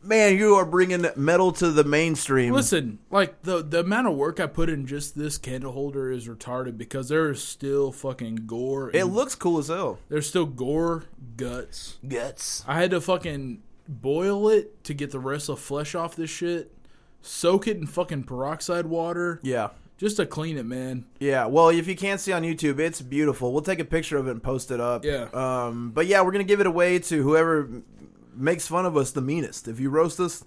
Speaker 1: man, you are bringing metal to the mainstream.
Speaker 2: Listen, like the the amount of work I put in just this candle holder is retarded because there is still fucking gore.
Speaker 1: it looks cool as hell.
Speaker 2: there's still gore, guts.
Speaker 1: Guts.
Speaker 2: I had to fucking boil it to get the rest of the flesh off this shit. Soak it in fucking peroxide water
Speaker 1: Yeah.
Speaker 2: just to clean it, man.
Speaker 1: Yeah, well, if you can't see on YouTube, it's beautiful. We'll take a picture of it and post it up.
Speaker 2: Yeah.
Speaker 1: Um, but yeah, we're gonna give it away to whoever makes fun of us the meanest. If you roast us,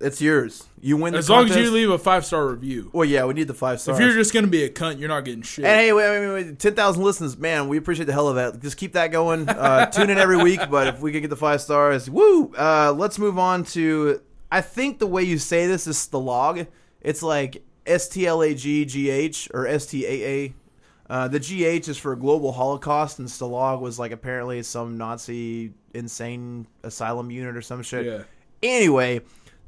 Speaker 1: it's yours. You win. The
Speaker 2: As long as you leave a five star review.
Speaker 1: Well, yeah, we need the five stars.
Speaker 2: If you're just gonna be a cunt, you're not getting shit.
Speaker 1: and hey, wait, wait, wait, wait, ten thousand listens, man. We appreciate the hell of that. Just keep that going. Uh, tune in every week, but if we can get the five stars, woo! Uh, let's move on to. I think the way you say this is Stalag. It's like S T L A G G H or S T A A. Uh, the GH is for Global Holocaust, and Stalag was like apparently some Nazi insane asylum unit or some shit.
Speaker 2: Yeah.
Speaker 1: Anyway,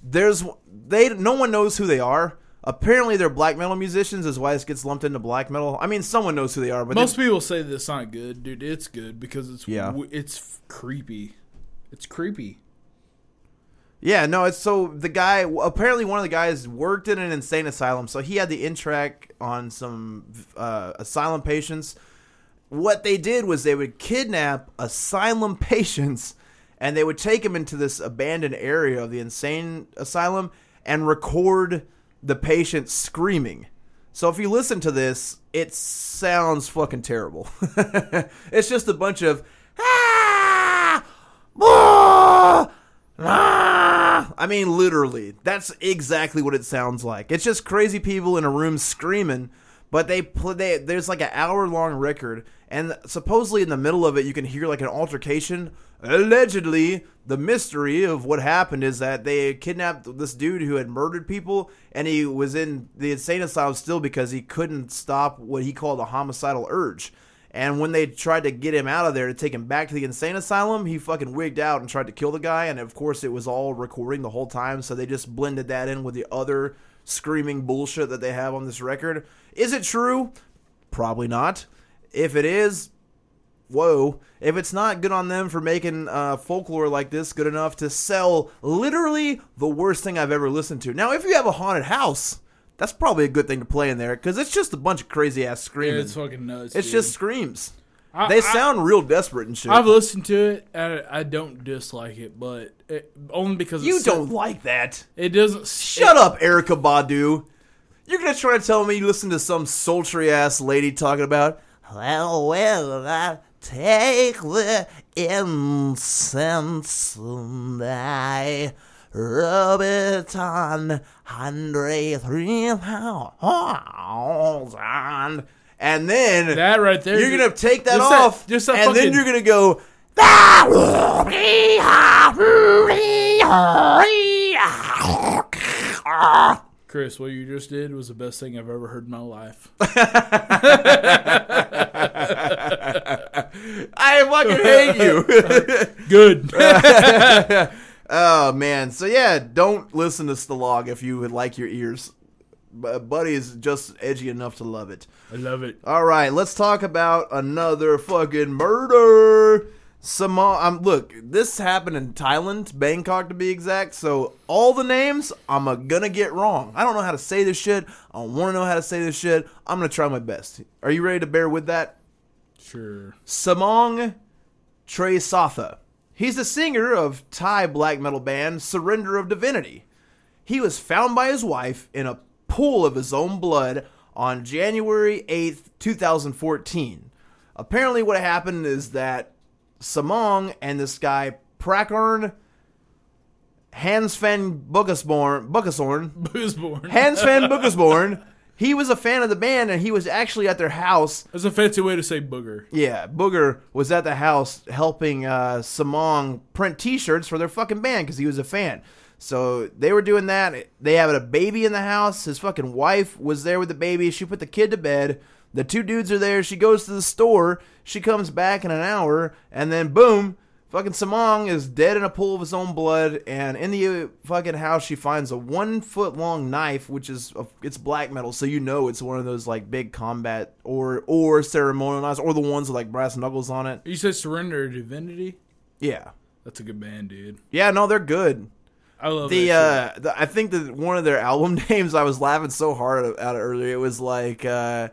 Speaker 1: there's they no one knows who they are. Apparently, they're black metal musicians, is why this gets lumped into black metal. I mean, someone knows who they are, but
Speaker 2: Most people say this not good, dude. It's good because it's
Speaker 1: Yeah.
Speaker 2: it's f- creepy. It's creepy.
Speaker 1: yeah, no, it's so the guy apparently one of the guys worked in an insane asylum, so he had the in track on some uh, asylum patients. What they did was they would kidnap asylum patients and they would take him into this abandoned area of the insane asylum and record the patient screaming. So if you listen to this, it sounds fucking terrible. it's just a bunch of ah, ah, ah. I mean, literally, that's exactly what it sounds like. It's just crazy people in a room screaming. But they play. They, there's like an hour long record, and supposedly in the middle of it, you can hear like an altercation. Allegedly, the mystery of what happened is that they kidnapped this dude who had murdered people, and he was in the insane asylum still because he couldn't stop what he called a homicidal urge. And when they tried to get him out of there to take him back to the insane asylum, he fucking wigged out and tried to kill the guy. And of course, it was all recording the whole time, so they just blended that in with the other screaming bullshit that they have on this record. Is it true? Probably not. If it is, whoa. If it's not good on them for making uh, folklore like this good enough to sell literally the worst thing I've ever listened to. Now, if you have a haunted house, that's probably a good thing to play in there because it's just a bunch of crazy ass
Speaker 2: Yeah,
Speaker 1: screaming.
Speaker 2: it's fucking nuts.
Speaker 1: it's
Speaker 2: dude.
Speaker 1: just screams.
Speaker 2: I-
Speaker 1: They
Speaker 2: I-
Speaker 1: sound real desperate and shit.
Speaker 2: I've listened to it. And I don't dislike it, but it, only because
Speaker 1: you don't like that.
Speaker 2: It doesn't.
Speaker 1: Shut up, Erykah Badu. You're gonna try to tell me you listen to some sultry ass lady talking about, well, well, I take the incense and I rub it on hundred three thousand, and then
Speaker 2: That right there.
Speaker 1: you're gonna take that
Speaker 2: that-
Speaker 1: off,
Speaker 2: just that
Speaker 1: and then you're gonna go.
Speaker 2: Ah, Kris, what you just did was the best thing I've ever heard in my life.
Speaker 1: I fucking hate you.
Speaker 2: Good.
Speaker 1: oh man. So yeah, don't listen to Stalag if you would like your ears. Bu- Buddy is just edgy enough to love it.
Speaker 2: I love it.
Speaker 1: All right, let's talk about another fucking murder. Some um, look, this happened in Thailand, Bangkok to be exact. So all the names I'm uh, gonna get wrong. I don't know how to say this shit. I don't want to know how to say this shit. I'm gonna try my best. Are you ready to bear with that?
Speaker 2: Sure.
Speaker 1: Samong Trey Satha. He's the singer of Thai black metal band Surrender of Divinity. He was found by his wife in a pool of his own blood on January 8th, 2014. Apparently, what happened is that Samong and this guy, Prakarn Hans van Bukasborn, Bukasorn,
Speaker 2: Boozeborn.
Speaker 1: Hans van Bukasborn, he was a fan of the band and he was actually at their house
Speaker 2: That's a fancy way to say booger.
Speaker 1: yeah, Booger was at the house helping uh, Samong print T-shirts for their fucking band because he was a fan. So they were doing that. They had a baby in the house. His fucking wife was there with the baby. She put the kid to bed. The two dudes are there. She goes to the store. She comes back in an hour, and then boom, fucking Samong is dead in a pool of his own blood. And in the fucking house, she finds a one foot long knife, which is it's black metal, so you know it's one of those like big combat or or ceremonial knives, or the ones with like brass knuckles on it.
Speaker 2: You said Surrender to Divinity?
Speaker 1: Yeah,
Speaker 2: That's a good band, dude.
Speaker 1: yeah, no, they're good.
Speaker 2: I love
Speaker 1: The
Speaker 2: that
Speaker 1: uh, the, I think that one of their album names, I was laughing so hard at it earlier. It was like, uh,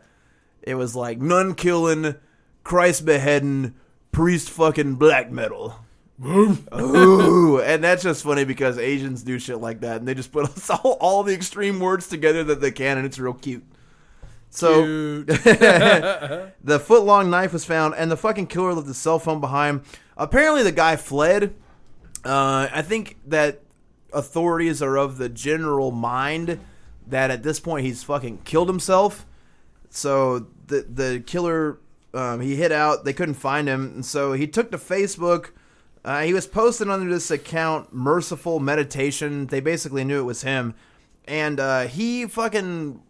Speaker 1: it was like nun killing, Christ beheading, priest fucking black metal. Ooh, and that's just funny because Asians do shit like that, and they just put all, all the extreme words together that they can, and it's real cute. So the foot long knife was found, and the fucking killer left his cell phone behind. Apparently, the guy fled. Uh, I think that authorities are of the general mind that at this point he's fucking killed himself. So the the killer um, he hit out. They couldn't find him, and so he took to Facebook. Uh, he was posted under this account, Merciful Meditation. They basically knew it was him, and uh, he fucking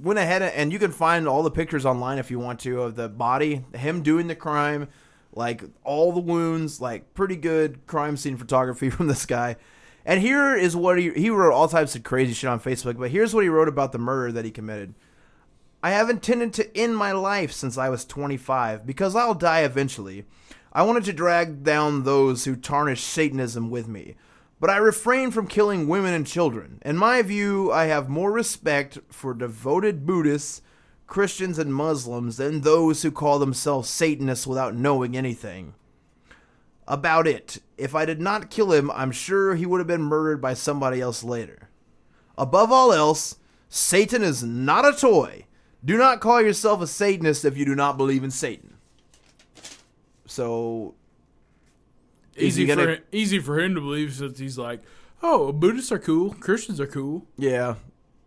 Speaker 1: went ahead and you can find all the pictures online if you want to of the body, him doing the crime, like all the wounds, like pretty good crime scene photography from this guy. And here is what he he wrote all types of crazy shit on Facebook, but here's what he wrote about the murder that he committed. I have intended to end my life since I was 25 because I'll die eventually. I wanted to drag down those who tarnish Satanism with me, but I refrain from killing women and children. In my view, I have more respect for devoted Buddhists, Christians, and Muslims than those who call themselves Satanists without knowing anything. About it, if I did not kill him, I'm sure he would have been murdered by somebody else later. Above all else, Satan is not a toy. Do not call yourself a Satanist if you do not believe in Satan. So,
Speaker 2: easy
Speaker 1: gonna-
Speaker 2: for him, easy for him to believe since he's like, oh, Buddhists are cool, Christians are cool.
Speaker 1: yeah,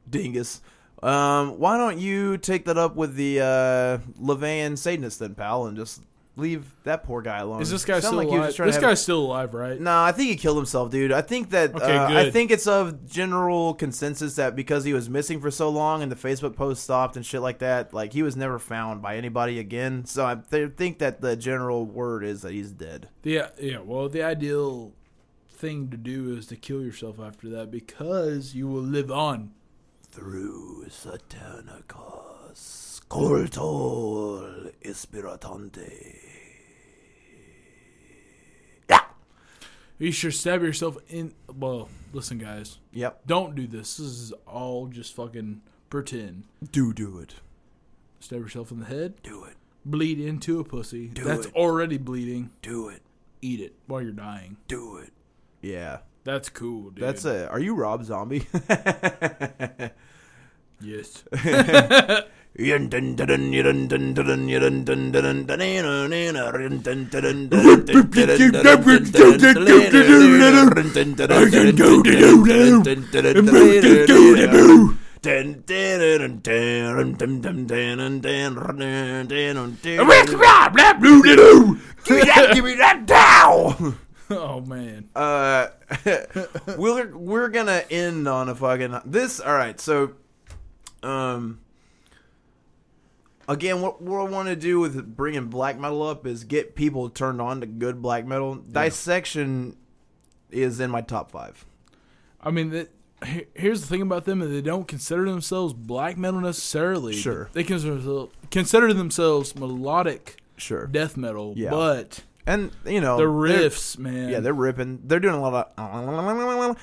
Speaker 1: dingus. Um, why don't you take that up with the uh, LaVeyan Satanists then, pal, and just leave that poor guy alone.
Speaker 2: Is this guy still
Speaker 1: like he was
Speaker 2: alive?
Speaker 1: just trying
Speaker 2: This
Speaker 1: have-
Speaker 2: guy's still alive, right?
Speaker 1: No, I think he killed himself, dude. I think that
Speaker 2: Okay,
Speaker 1: uh, I
Speaker 2: good.
Speaker 1: think it's of general consensus that because he was missing for so long and the Facebook post stopped and shit like that, like he was never found by anybody again. So I th- think that the general word is that he's dead.
Speaker 2: Yeah, yeah. Well, the ideal thing to do is to kill yourself after that because you will live on.
Speaker 1: Through Saturnicus, cultor ispiratante. Yeah.
Speaker 2: You should stab yourself in. Well, listen, guys,
Speaker 1: Yep.
Speaker 2: don't do this. This is all just fucking pretend.
Speaker 1: Do do it.
Speaker 2: Stab yourself in the head.
Speaker 1: Do it.
Speaker 2: Bleed into a pussy
Speaker 1: Do
Speaker 2: that's
Speaker 1: it.
Speaker 2: already bleeding.
Speaker 1: Do it.
Speaker 2: Eat it while you're dying.
Speaker 1: Do it. Yeah.
Speaker 2: That's cool, dude.
Speaker 1: That's a. Are you Rob Zombie?
Speaker 2: Yes.
Speaker 1: Give me that down.
Speaker 2: oh man.
Speaker 1: Uh, we're we're gonna end on a fucking this. All right, so, um, again, what what I want to do with bringing black metal up is get people turned on to good black metal. Dissection is in my top five.
Speaker 2: I mean, that, here's the thing about them: is they don't consider themselves black metal necessarily.
Speaker 1: Sure.
Speaker 2: They consider themselves, consider themselves melodic
Speaker 1: Sure,
Speaker 2: death metal,
Speaker 1: Yeah.
Speaker 2: but
Speaker 1: and you know
Speaker 2: the riffs, man.
Speaker 1: Yeah, they're ripping. They're doing a lot of.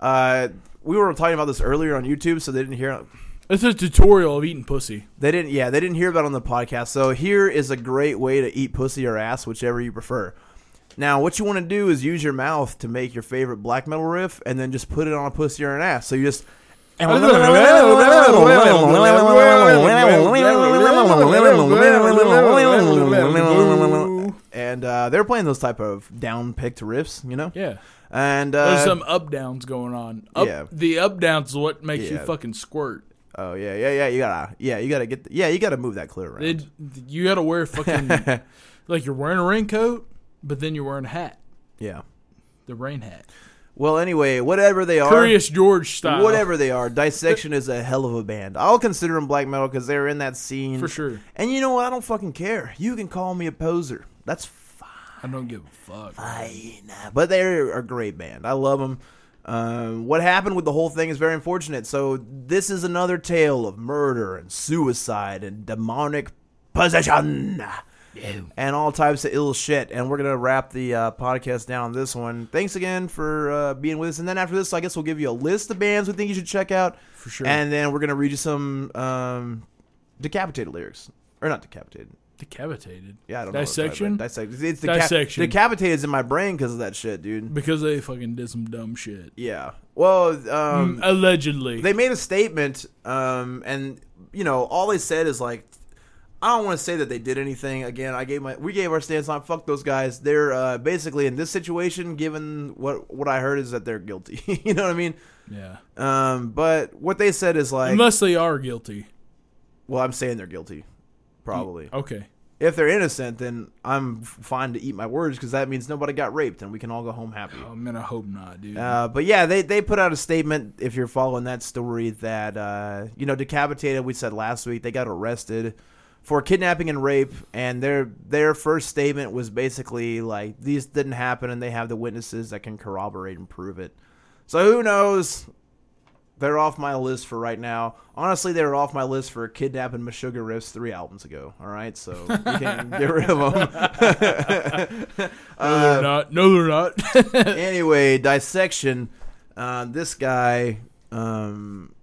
Speaker 1: Uh, we were talking about this earlier on YouTube, so they didn't hear.
Speaker 2: It's a tutorial of eating pussy.
Speaker 1: They didn't. Yeah, they didn't hear about it on the podcast. So here is a great way to eat pussy or ass, whichever you prefer. Now, what you want to do is use your mouth to make your favorite black metal riff, and then just put it on a pussy or an ass. So you just. And uh, they're playing those type of down picked riffs, you know.
Speaker 2: Yeah.
Speaker 1: And uh,
Speaker 2: There's some up downs going on. Up,
Speaker 1: yeah.
Speaker 2: The up downs is what makes you fucking squirt.
Speaker 1: Oh yeah, yeah, yeah. You gotta, yeah, you gotta get, the, yeah, you gotta move that clear around.
Speaker 2: It, you got to wear fucking like you're wearing a raincoat, but then you're wearing a hat,
Speaker 1: yeah.
Speaker 2: the rain hat,
Speaker 1: Well, anyway, whatever they are,
Speaker 2: Curious George style,
Speaker 1: whatever they are, Dissection is a hell of a band. I'll consider them black metal because they're in that scene
Speaker 2: for sure.
Speaker 1: And you know what? I don't fucking care. You can call me a poser. That's fine.
Speaker 2: I don't give a fuck.
Speaker 1: Fine, but they're a great band. I love them. Um, what happened with the whole thing is very unfortunate. So this is another tale of murder and suicide and demonic possession. And all types of ill shit. And we're going to wrap the uh, podcast down on this one. Thanks again for uh, being with us. And then after this, I guess we'll give you a list of bands we think you should check out.
Speaker 2: For sure.
Speaker 1: And then we're going to read you some um, decapitated lyrics. Or not decapitated.
Speaker 2: Decapitated.
Speaker 1: Yeah, I don't know.
Speaker 2: Dissection?
Speaker 1: Dissection. It's deca-
Speaker 2: Dissection.
Speaker 1: Decapitated's in my brain because of that shit, dude.
Speaker 2: Because they fucking did some dumb shit.
Speaker 1: Yeah. Well, um,
Speaker 2: Mm, Allegedly.
Speaker 1: they made a statement, um, and you know, all they said is like, I don't want to say that they did anything. Again, I gave my we gave our stance on fuck those guys. They're uh, basically in this situation, given what what I heard is that they're guilty. you know what I mean?
Speaker 2: yeah.
Speaker 1: Um, but what they said is like,
Speaker 2: Unless they are guilty.
Speaker 1: well, I'm saying they're guilty, probably.
Speaker 2: Okay.
Speaker 1: If they're innocent, then I'm fine to eat my words because that means nobody got raped and we can all go home happy.
Speaker 2: Oh, man, I hope not, dude.
Speaker 1: Uh, but yeah, they, they put out a statement. If you're following that story, that uh, you know, decapitated. We said last week they got arrested for kidnapping and rape, and their their first statement was basically like these didn't happen, and they have the witnesses that can corroborate and prove it. So who knows? They're off my list for right now. Honestly, they were off my list for kidnapping Meshuggah riffs three albums ago. All right, so you can get rid of them.
Speaker 2: no, they're not. No, they're not.
Speaker 1: anyway, dissection. Uh, this guy. Um,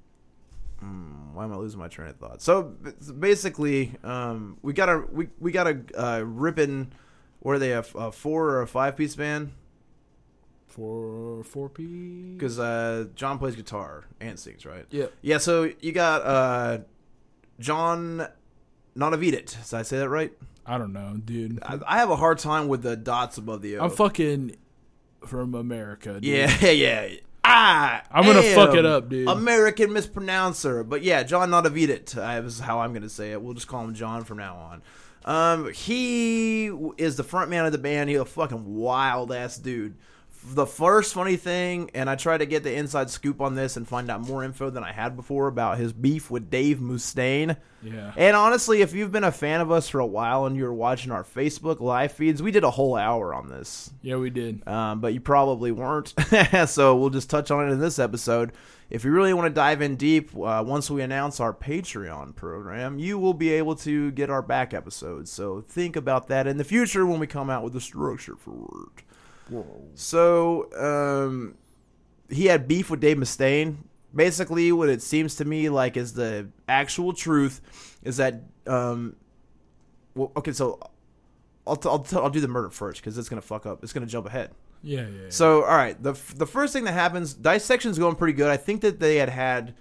Speaker 1: hmm, why am I losing my train of thought? So basically, um, we got a we we got a uh, ripping. Are they? A, a four or a five piece band?
Speaker 2: For four P.
Speaker 1: Because uh, John plays guitar and sings, right?
Speaker 2: Yeah.
Speaker 1: Yeah. So you got uh, John Nonavidit. Did I say that right?
Speaker 2: I don't know, dude.
Speaker 1: I, I have a hard time with the dots above the O.
Speaker 2: I'm fucking from America. Dude.
Speaker 1: Yeah, yeah. I
Speaker 2: I'm gonna fuck it up, dude.
Speaker 1: American mispronouncer, but yeah, John Notavidet uh, is how I'm gonna say it. We'll just call him John from now on. Um, he is the front man of the band. He's a fucking wild ass dude. The first funny thing, and I tried to get the inside scoop on this and find out more info than I had before about his beef with Dave Mustaine.
Speaker 2: Yeah.
Speaker 1: And honestly, if you've been a fan of us for a while and you're watching our Facebook live feeds, we did a whole hour on this.
Speaker 2: Yeah, we did.
Speaker 1: Um, but you probably weren't. so we'll just touch on it in this episode. If you really want to dive in deep, uh, once we announce our Patreon program, you will be able to get our back episodes. So think about that in the future when we come out with a structure for it. So um, he had beef with Dave Mustaine. Basically, what it seems to me like is the actual truth is that. Um, well, okay, so I'll, t- I'll, t- I'll do the murder first because it's gonna fuck up. It's gonna jump ahead.
Speaker 2: Yeah, yeah. yeah.
Speaker 1: So, all right, the f- the first thing that happens, dissection's going pretty good. I think that they had had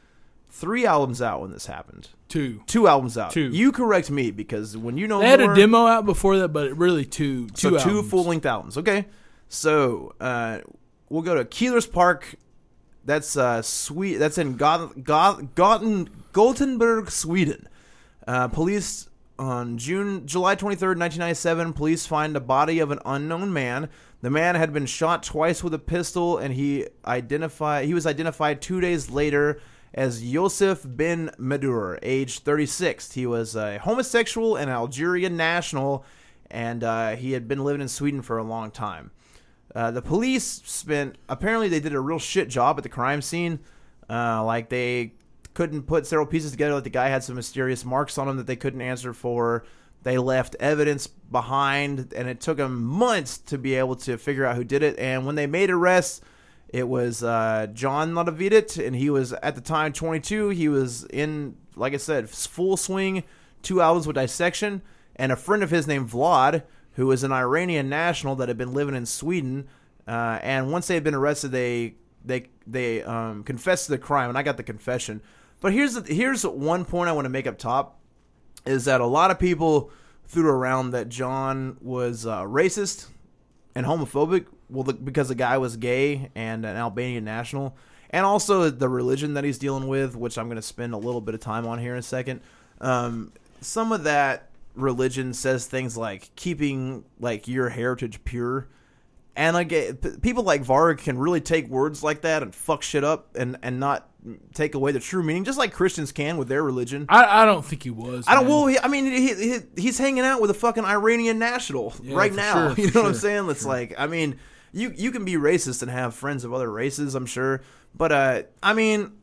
Speaker 1: three albums out when this happened.
Speaker 2: two.
Speaker 1: Two albums out.
Speaker 2: Two.
Speaker 1: You correct me because when you know
Speaker 2: They had a demo out before that, but really two.
Speaker 1: so
Speaker 2: Two.
Speaker 1: two full length albums. Okay, so uh, we'll go to Keiller's Park. That's uh, sweet. That's in Goth- Goth- Gothenburg, Sweden. Uh, police on June, July twenty third, nineteen ninety seven. Police find the body of an unknown man. The man had been shot twice with a pistol, and he identified. He was identified two days later as Yosef bin Medur, age 36. He was a homosexual and Algerian national, and uh, he had been living in Sweden for a long time. Uh, the police spent apparently they did a real shit job at the crime scene. Uh, like they couldn't put several pieces together. Like the guy had some mysterious marks on him that they couldn't answer for. They left evidence behind, and it took them months to be able to figure out who did it. And when they made arrests, it was uh, John Lodavidit, and he was at the time 22. He was in, like I said, full swing, two albums with dissection, and a friend of his named Vlad, who was an Iranian national that had been living in Sweden. Uh, and once they had been arrested, they they they um, confessed to the crime, and I got the confession. But here's the, here's one point I want to make up top is that a lot of people threw around that John was uh, racist and homophobic. Well, the, because the guy was gay and an Albanian national, and also the religion that he's dealing with, which I'm going to spend a little bit of time on here in a second. Um, some of that religion says things like keeping like your heritage pure. And like people like Varg can really take words like that and fuck shit up and and not take away the true meaning, just like Christians can with their religion.
Speaker 2: I, I don't think he was.
Speaker 1: I don't.
Speaker 2: man.
Speaker 1: Well, he, I mean, he, he he's hanging out with a fucking Iranian national
Speaker 2: Yeah,
Speaker 1: right now.
Speaker 2: sure,
Speaker 1: you know
Speaker 2: for
Speaker 1: what I'm saying? It's like, I mean, you you can be racist and have friends of other races. I'm sure, but uh, I mean,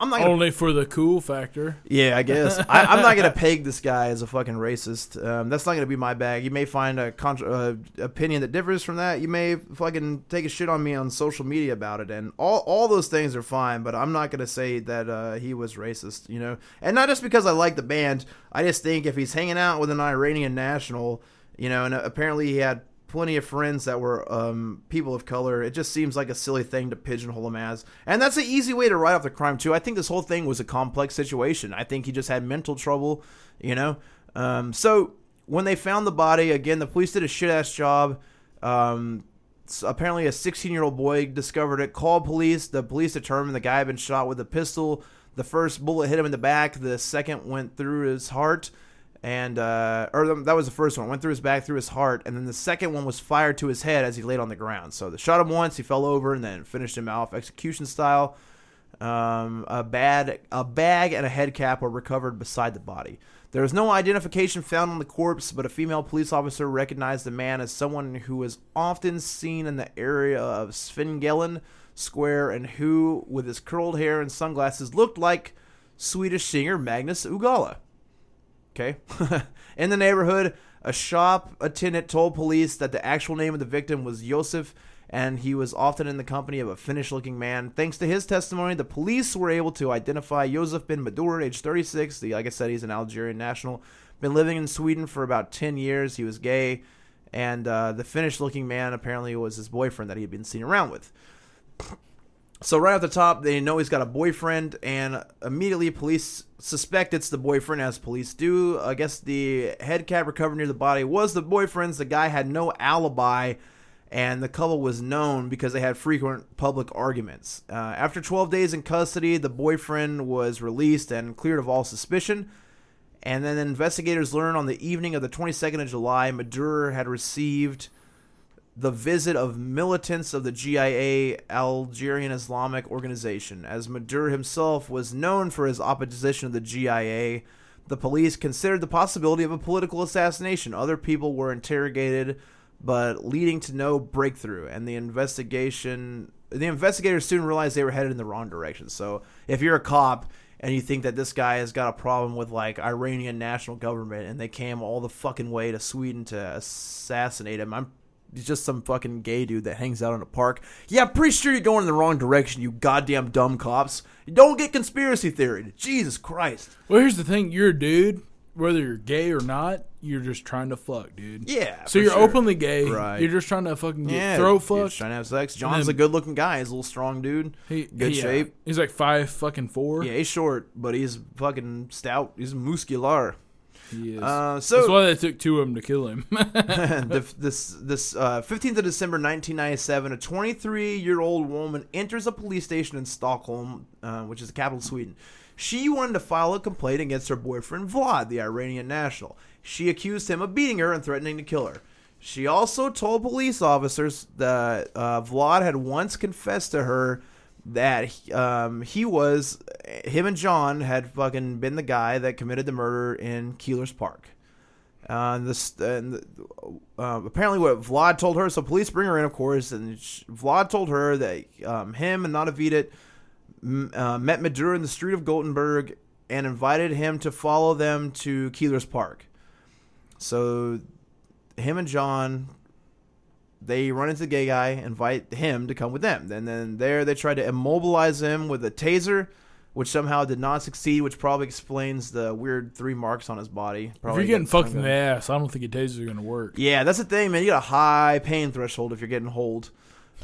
Speaker 1: I'm not. Gonna,
Speaker 2: Only for the cool factor.
Speaker 1: yeah, I guess I, I'm not gonna peg this guy as a fucking racist. Um, that's not gonna be my bag. You may find a contra- uh, opinion that differs from that. You may fucking take a shit on me on social media about it, and all all those things are fine. But I'm not gonna say that uh, he was racist. You know, and not just because I like the band. I just think if he's hanging out with an Iranian national, you know, and apparently he had plenty of friends that were um, people of color. It just seems like a silly thing to pigeonhole him as, and that's an easy way to write off the crime too. I think this whole thing was a complex situation. I think he just had mental trouble, you know. Um, so when they found the body, again, the police did a shit ass job. Um, apparently, a 16 year old boy discovered it, called police. The police determined the guy had been shot with a pistol. The first bullet hit him in the back. The second went through his heart and uh, or th- that was the first one. Went through his back through his heart and then the second one was fired to his head as he laid on the ground. So they shot him once he fell over and then finished him off execution style. Um, a bad a bag and a head cap were recovered beside the body. There was no identification found on the corpse but a female police officer recognized the man as someone who was often seen in the area of Svengelen Square and who with his curled hair and sunglasses looked like Swedish singer Magnus Uggla Okay. In the neighborhood, a shop attendant told police that the actual name of the victim was Yosef and he was often in the company of a Finnish looking man. Thanks to his testimony, the police were able to identify Yosef bin Madur, age 36. The, like I said, he's an Algerian national. Been living in Sweden for about 10 years. He was gay. And uh, the Finnish looking man apparently was his boyfriend that he had been seen around with. So right off the top, they know he's got a boyfriend, and immediately police suspect it's the boyfriend, as police do. I guess the head cap recovered near the body was the boyfriend's. The guy had no alibi, and the couple was known because they had frequent public arguments. Uh, after 12 days in custody, the boyfriend was released and cleared of all suspicion. And then investigators learned on the evening of the 22nd of July, Maduro had received the visit of militants of the GIA, Algerian Islamic Organization. As Maduro himself was known for his opposition to the GIA, the police considered the possibility of a political assassination. Other people were interrogated, but leading to no breakthrough. And the investigation, the investigators soon realized they were headed in the wrong direction. So if you're a cop and you think that this guy has got a problem with like Iranian national government and they came all the fucking way to Sweden to assassinate him, I'm just some fucking gay dude that hangs out in a park. Yeah, I'm pretty sure you're going in the wrong direction, you goddamn dumb cops. Don't get conspiracy theory. Jesus Christ.
Speaker 2: Well, here's the thing: you're a dude, whether you're gay or not. You're just trying to fuck, dude.
Speaker 1: Yeah.
Speaker 2: So you're
Speaker 1: sure.
Speaker 2: openly gay.
Speaker 1: Right.
Speaker 2: You're just trying to fucking get
Speaker 1: Yeah, he's
Speaker 2: fucked.
Speaker 1: trying to have sex. John's
Speaker 2: then-
Speaker 1: a good-looking guy. He's a little strong dude.
Speaker 2: He,
Speaker 1: good
Speaker 2: he, uh,
Speaker 1: shape.
Speaker 2: he's like five fucking four.
Speaker 1: Yeah, he's short, but he's fucking stout. He's muscular.
Speaker 2: He is.
Speaker 1: Uh,
Speaker 2: That's why they took two of them to kill him.
Speaker 1: the, this this uh, 15th of December 1997, a 23 year old woman enters a police station in Stockholm, uh, which is the capital of Sweden. She wanted to file a complaint against her boyfriend Vlad, the Iranian national. She accused him of beating her and threatening to kill her. She also told police officers that uh, Vlad had once confessed to her that um, he was him and John had fucking been the guy that committed the murder in Keiller's Park. Uh, this and uh, apparently what Vlad told her. So police bring her in, of course, and sh Vlad told her that um, him and Natavidit m- uh, met Maduro in the street of Gothenburg and invited him to follow them to Keiller's Park. So him and John they run into the gay guy, invite him to come with them. And then there they try to immobilize him with a taser, which somehow did not succeed, which probably explains the weird three marks on his body.
Speaker 2: if you're getting fucked in the ass, I don't think a taser is gonna work.
Speaker 1: Yeah, that's the thing, man. You got a high pain threshold if you're getting hold.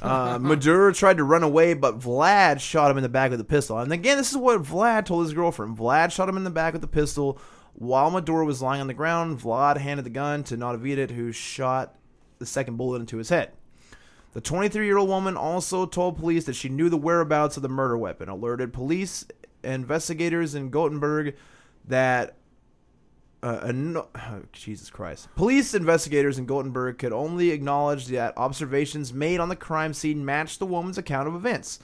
Speaker 1: Uh, Maduro tried to run away, but Vlad shot him in the back with a pistol. And again, this is what Vlad told his girlfriend. Vlad shot him in the back with a pistol while Maduro was lying on the ground. Vlad handed the gun to Natavidit, who shot the second bullet into his head. The 23 year old woman also told police that she knew the whereabouts of the murder weapon, alerted police investigators in Gothenburg that uh, a no- oh, Jesus Christ. Police investigators in Gothenburg could only acknowledge that observations made on the crime scene matched the woman's account of events.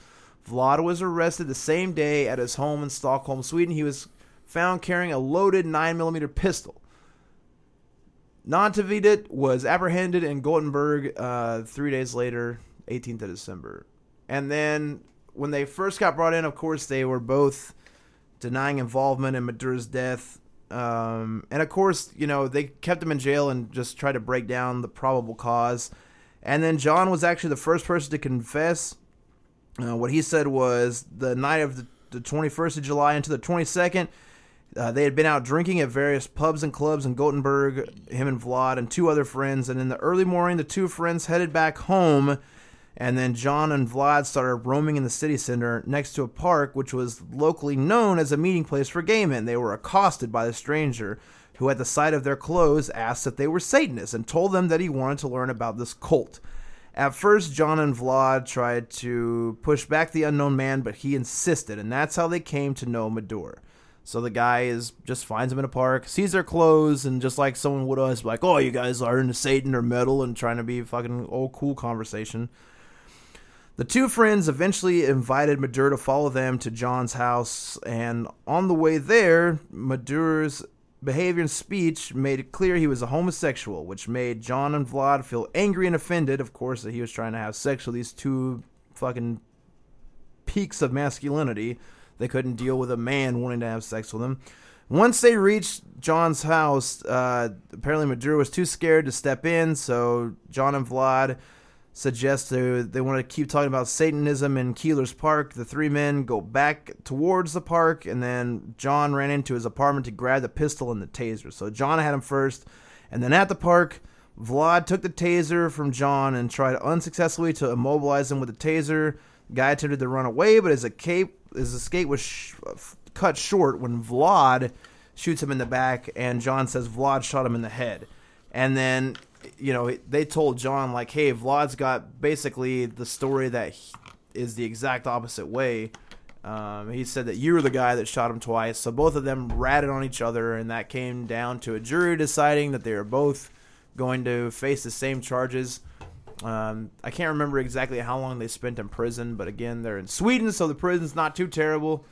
Speaker 1: Vlad was arrested the same day at his home in Stockholm, Sweden. He was found carrying a loaded 9mm pistol. Nantavidit was apprehended in Gothenburg uh, three days later, 18th of December. And then when they first got brought in, of course, they were both denying involvement in Maduro's death. Um, and of course, you know, they kept him in jail and just tried to break down the probable cause. And then John was actually the first person to confess. Uh, what he said was the night of the, the 21st of July into the 22nd, uh, they had been out drinking at various pubs and clubs in Gothenburg, him and Vlad and two other friends. And in the early morning, the two friends headed back home. And then John and Vlad started roaming in the city center next to a park, which was locally known as a meeting place for gay men. They were accosted by the stranger, who, at the sight of their clothes, asked if they were Satanists and told them that he wanted to learn about this cult. At first, John and Vlad tried to push back the unknown man, but he insisted, and that's how they came to know Mador. So the guy is just finds them in a park, sees their clothes, and just like someone would us, like, "Oh, you guys are into Satan or metal," and trying to be fucking old cool conversation. The two friends eventually invited Maduro to follow them to John's house, and on the way there, Maduro's behavior and speech made it clear he was a homosexual, which made John and Vlad feel angry and offended, of course, that he was trying to have sex with these two fucking peaks of masculinity. They couldn't deal with a man wanting to have sex with them. Once they reached John's house, uh, apparently Maduro was too scared to step in, so John and Vlad suggest they, they want to keep talking about Satanism in Keiller's Park. The three men go back towards the park, and then John ran into his apartment to grab the pistol and the taser. So John had him first, and then at the park, Vlad took the taser from John and tried unsuccessfully to immobilize him with the taser. Guy attempted to run away, but his escape his escape was sh- cut short when Vlad shoots him in the back, and John says Vlad shot him in the head. And then, you know, they told John like, "Hey, Vlad's got basically the story that is the exact opposite way." Um, he said that you were the guy that shot him twice. So both of them ratted on each other, and that came down to a jury deciding that they were both going to face the same charges. Um, I can't remember exactly how long they spent in prison, but again, they're in Sweden, so the prison's not too terrible.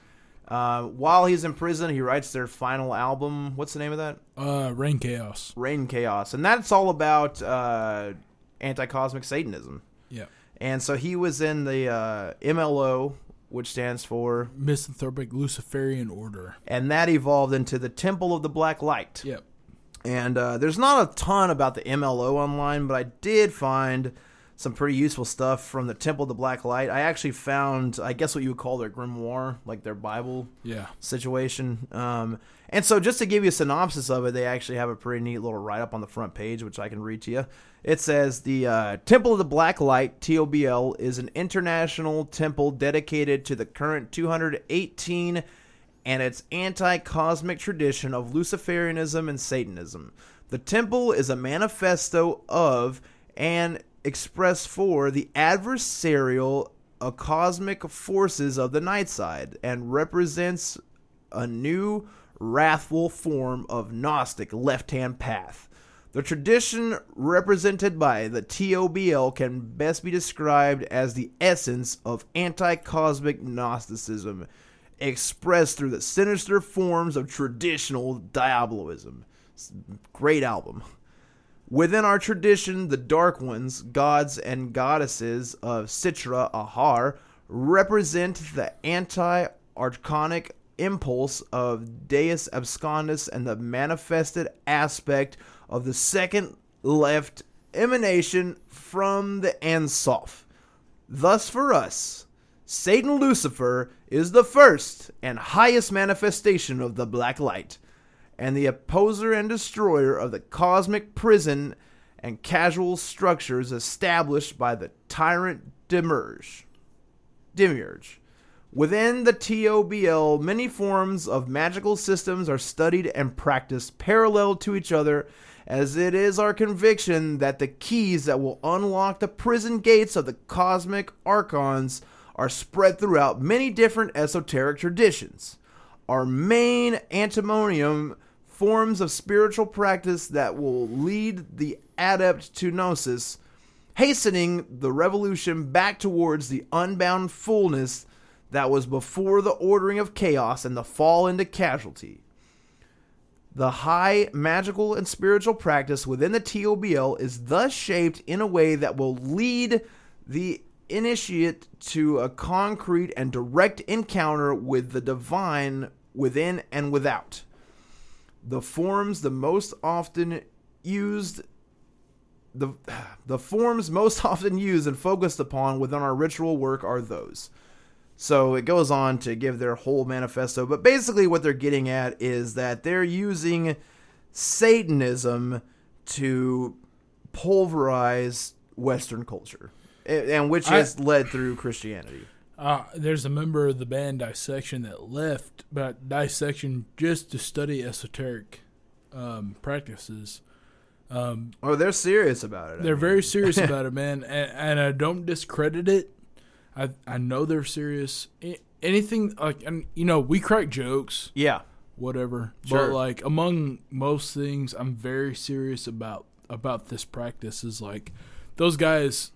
Speaker 1: Uh, while he's in prison, he writes their final album. What's the name of that?
Speaker 2: Uh, Reinkaos.
Speaker 1: Rain Chaos, and that's all about uh, anti-cosmic Satanism.
Speaker 2: Yeah.
Speaker 1: And so he was in the uh, MLO, which stands for,
Speaker 2: Misanthropic Luciferian Order.
Speaker 1: and that evolved into the Temple of the Black Light.
Speaker 2: Yep.
Speaker 1: And uh, there's not a ton about the MLO online, but I did find some pretty useful stuff from the Temple of the Black Light. I actually found, I guess, what you would call their grimoire, like their Bible
Speaker 2: Yeah.
Speaker 1: situation. Um, and so, just to give you a synopsis of it, they actually have a pretty neat little write up on the front page, which I can read to you. It says the uh, Temple of the Black Light (TOBL) is an international temple dedicated to the current 218 and its anti-cosmic tradition of Luciferianism and Satanism. The temple is a manifesto of and express for the adversarial uh, cosmic forces of the night side and represents a new wrathful form of Gnostic left hand path. The tradition represented by the TOBL can best be described as the essence of anti cosmic Gnosticism, expressed through the sinister forms of traditional diabolism. Great album. Within our tradition, the Dark Ones, gods and goddesses of Sitra Ahra, represent the anti archonic impulse of Deus Abscondus and the manifested aspect of the second left emanation from the Ain Soph. Thus, for us, Satan Lucifer is the first and highest manifestation of the black light, and the opposer and destroyer of the cosmic prison and casual structures established by the tyrant Demiurge. Demiurge. Within the TOBL, many forms of magical systems are studied and practiced parallel to each other, as it is our conviction that the keys that will unlock the prison gates of the cosmic archons are spread throughout many different esoteric traditions. Our main antinomian forms of spiritual practice that will lead the adept to gnosis, hastening the revolution back towards the unbound fullness that was before the ordering of chaos and the fall into casualty. The high magical and spiritual practice within the TOBL is thus shaped in a way that will lead the initiate to a concrete and direct encounter with the divine within and without. The forms the most often used the the forms most often used and focused upon within our ritual work are those. So it goes on to give their whole manifesto, but basically what they're getting at is that they're using Satanism to pulverize Western culture, and which
Speaker 2: I-
Speaker 1: has led through Christianity.
Speaker 2: Uh, there's a member of the band Dissection that left, but Dissection just to study esoteric um, practices. Um,
Speaker 1: Oh, they're serious about it.
Speaker 2: They're
Speaker 1: mean.
Speaker 2: very serious about it, man, and, and I don't discredit it. I I know they're serious. Anything like, and you know, we crack jokes,
Speaker 1: yeah.
Speaker 2: whatever.
Speaker 1: Sure.
Speaker 2: But like among most things, I'm very serious about about this practice. Is like those guys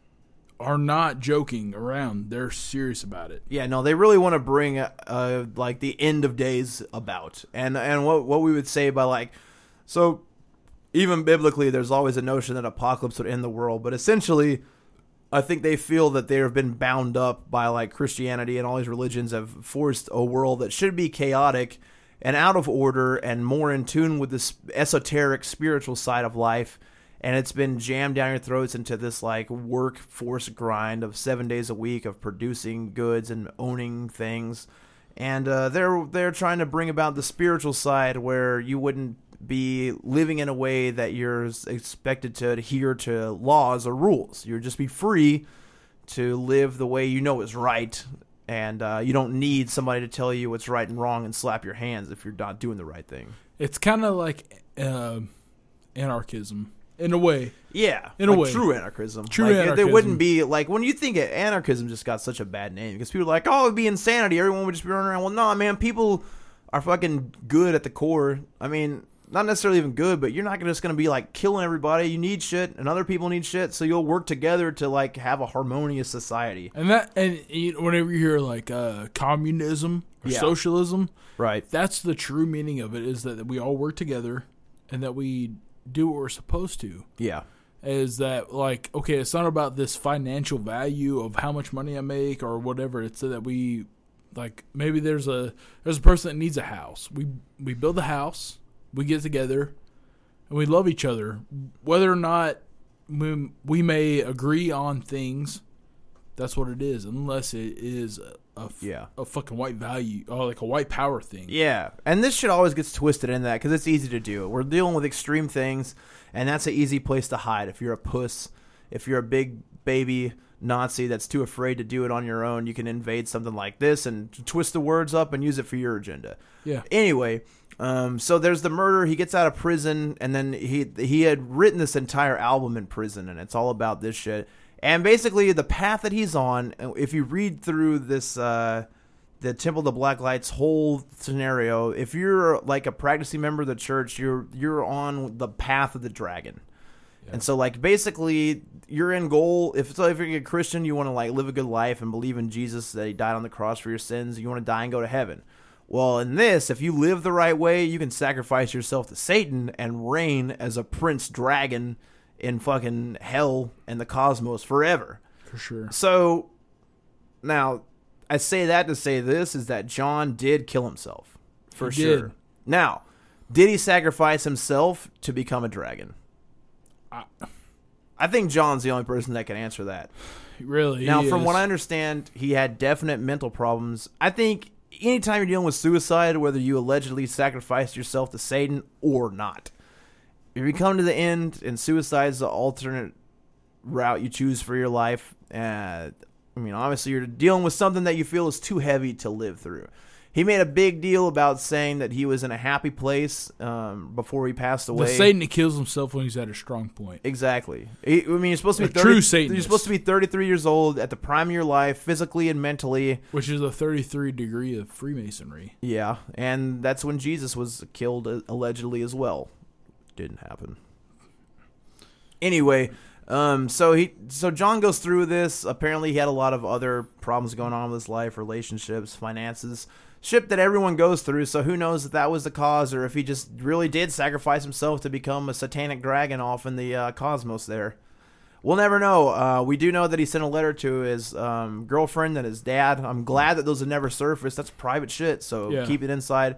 Speaker 2: are not joking around; they're serious about it.
Speaker 1: Yeah, no, they really want to bring uh, like the end of days about, and and what what we would say by like, so even biblically, there's always a notion that apocalypse would end the world, but essentially, I think they feel that they have been bound up by like Christianity and all these religions have forced a world that should be chaotic and out of order and more in tune with this esoteric spiritual side of life and it's been jammed down your throats into this like workforce grind of seven days a week of producing goods and owning things and uh, they're they're trying to bring about the spiritual side where you wouldn't be living in a way that you're expected to adhere to laws or rules. You'd just be free to live the way you know is right, and uh, you don't need somebody to tell you what's right and wrong and slap your hands if you're not doing the right thing.
Speaker 2: It's kind of like uh, anarchism. In a way.
Speaker 1: Yeah,
Speaker 2: In a
Speaker 1: like
Speaker 2: way.
Speaker 1: true anarchism.
Speaker 2: True
Speaker 1: like, it- There wouldn't be like when you think it, anarchism just got such a bad name because people are like, oh, it'd be insanity. Everyone would just be running around. Well, no, man, people are fucking good at the core. I mean, not necessarily even good, but you're not just gonna be like killing everybody. You need shit, and other people need shit, so you'll work together to like have a harmonious society.
Speaker 2: And that and you whenever you hear like uh, communism or
Speaker 1: Yeah.
Speaker 2: socialism,
Speaker 1: Right.
Speaker 2: that's the true meaning of it is that we all work together and that we do what we're supposed to.
Speaker 1: Yeah.
Speaker 2: Is that like okay? It's not about this financial value of how much money I make or whatever. It's that we like maybe there's a there's a person that needs a house. We we build a house. We get together and we love each other, whether or not we, we may agree on things. That's what it is, unless it is a, f-
Speaker 1: Yeah.
Speaker 2: a fucking white value or like a white power thing.
Speaker 1: Yeah, and this shit always gets twisted in that because it's easy to do. We're dealing with extreme things, and that's an easy place to hide. If you're a puss, if you're a big baby Nazi that's too afraid to do it on your own, you can invade something like this and twist the words up and use it for your agenda.
Speaker 2: Yeah.
Speaker 1: Anyway, um, so there's the murder. He gets out of prison, and then he he had written this entire album in prison, and it's all about this shit. And basically, the path that he's on, if you read through this, uh, the Temple of the Black Lights whole scenario, if you're like a practicing member of the church, you're you're on the path of the dragon. And so, like, basically, your end goal, if so, if you're a Christian, you want to like live a good life and believe in Jesus that He died on the cross for your sins. You want to die and go to heaven. Well, in this, if you live the right way, you can sacrifice yourself to Satan and reign as a prince dragon in fucking hell and the cosmos forever.
Speaker 2: For sure.
Speaker 1: So, now, I say that to say this is that John did kill himself for
Speaker 2: He
Speaker 1: sure.
Speaker 2: did.
Speaker 1: Now, did he sacrifice himself to become a dragon?
Speaker 2: I-
Speaker 1: I think John's the only person that can answer that.
Speaker 2: Really.
Speaker 1: Now, from
Speaker 2: is.
Speaker 1: what I understand, he had definite mental problems. I think anytime you're dealing with suicide, whether you allegedly sacrificed yourself to Satan or not, if you come to the end and suicide is the alternate route you choose for your life, uh, I mean, obviously you're dealing with something that you feel is too heavy to live through. He made a big deal about saying that he was in a happy place um, before he passed
Speaker 2: the
Speaker 1: away.
Speaker 2: Satan that kills himself when he's at a strong point.
Speaker 1: Exactly. He- I mean, you're supposed to be
Speaker 2: A
Speaker 1: 30,
Speaker 2: true
Speaker 1: You're supposed to be 33 years old at the prime of your life, physically and mentally.
Speaker 2: Which is a 33 degree of Freemasonry.
Speaker 1: Yeah, and that's when Jesus was killed uh, allegedly as well. Didn't happen. Anyway, um, so he, so John goes through this. Apparently, he had a lot of other problems going on with his life, relationships, finances, shit that everyone goes through. So who knows if that was the cause, or if he just really did sacrifice himself to become a satanic dragon off in the uh, cosmos there. We'll never know. Uh, we do know that he sent a letter to his um, girlfriend and his dad. I'm glad that those have never surfaced. That's private shit, so
Speaker 2: Yeah.
Speaker 1: keep it inside.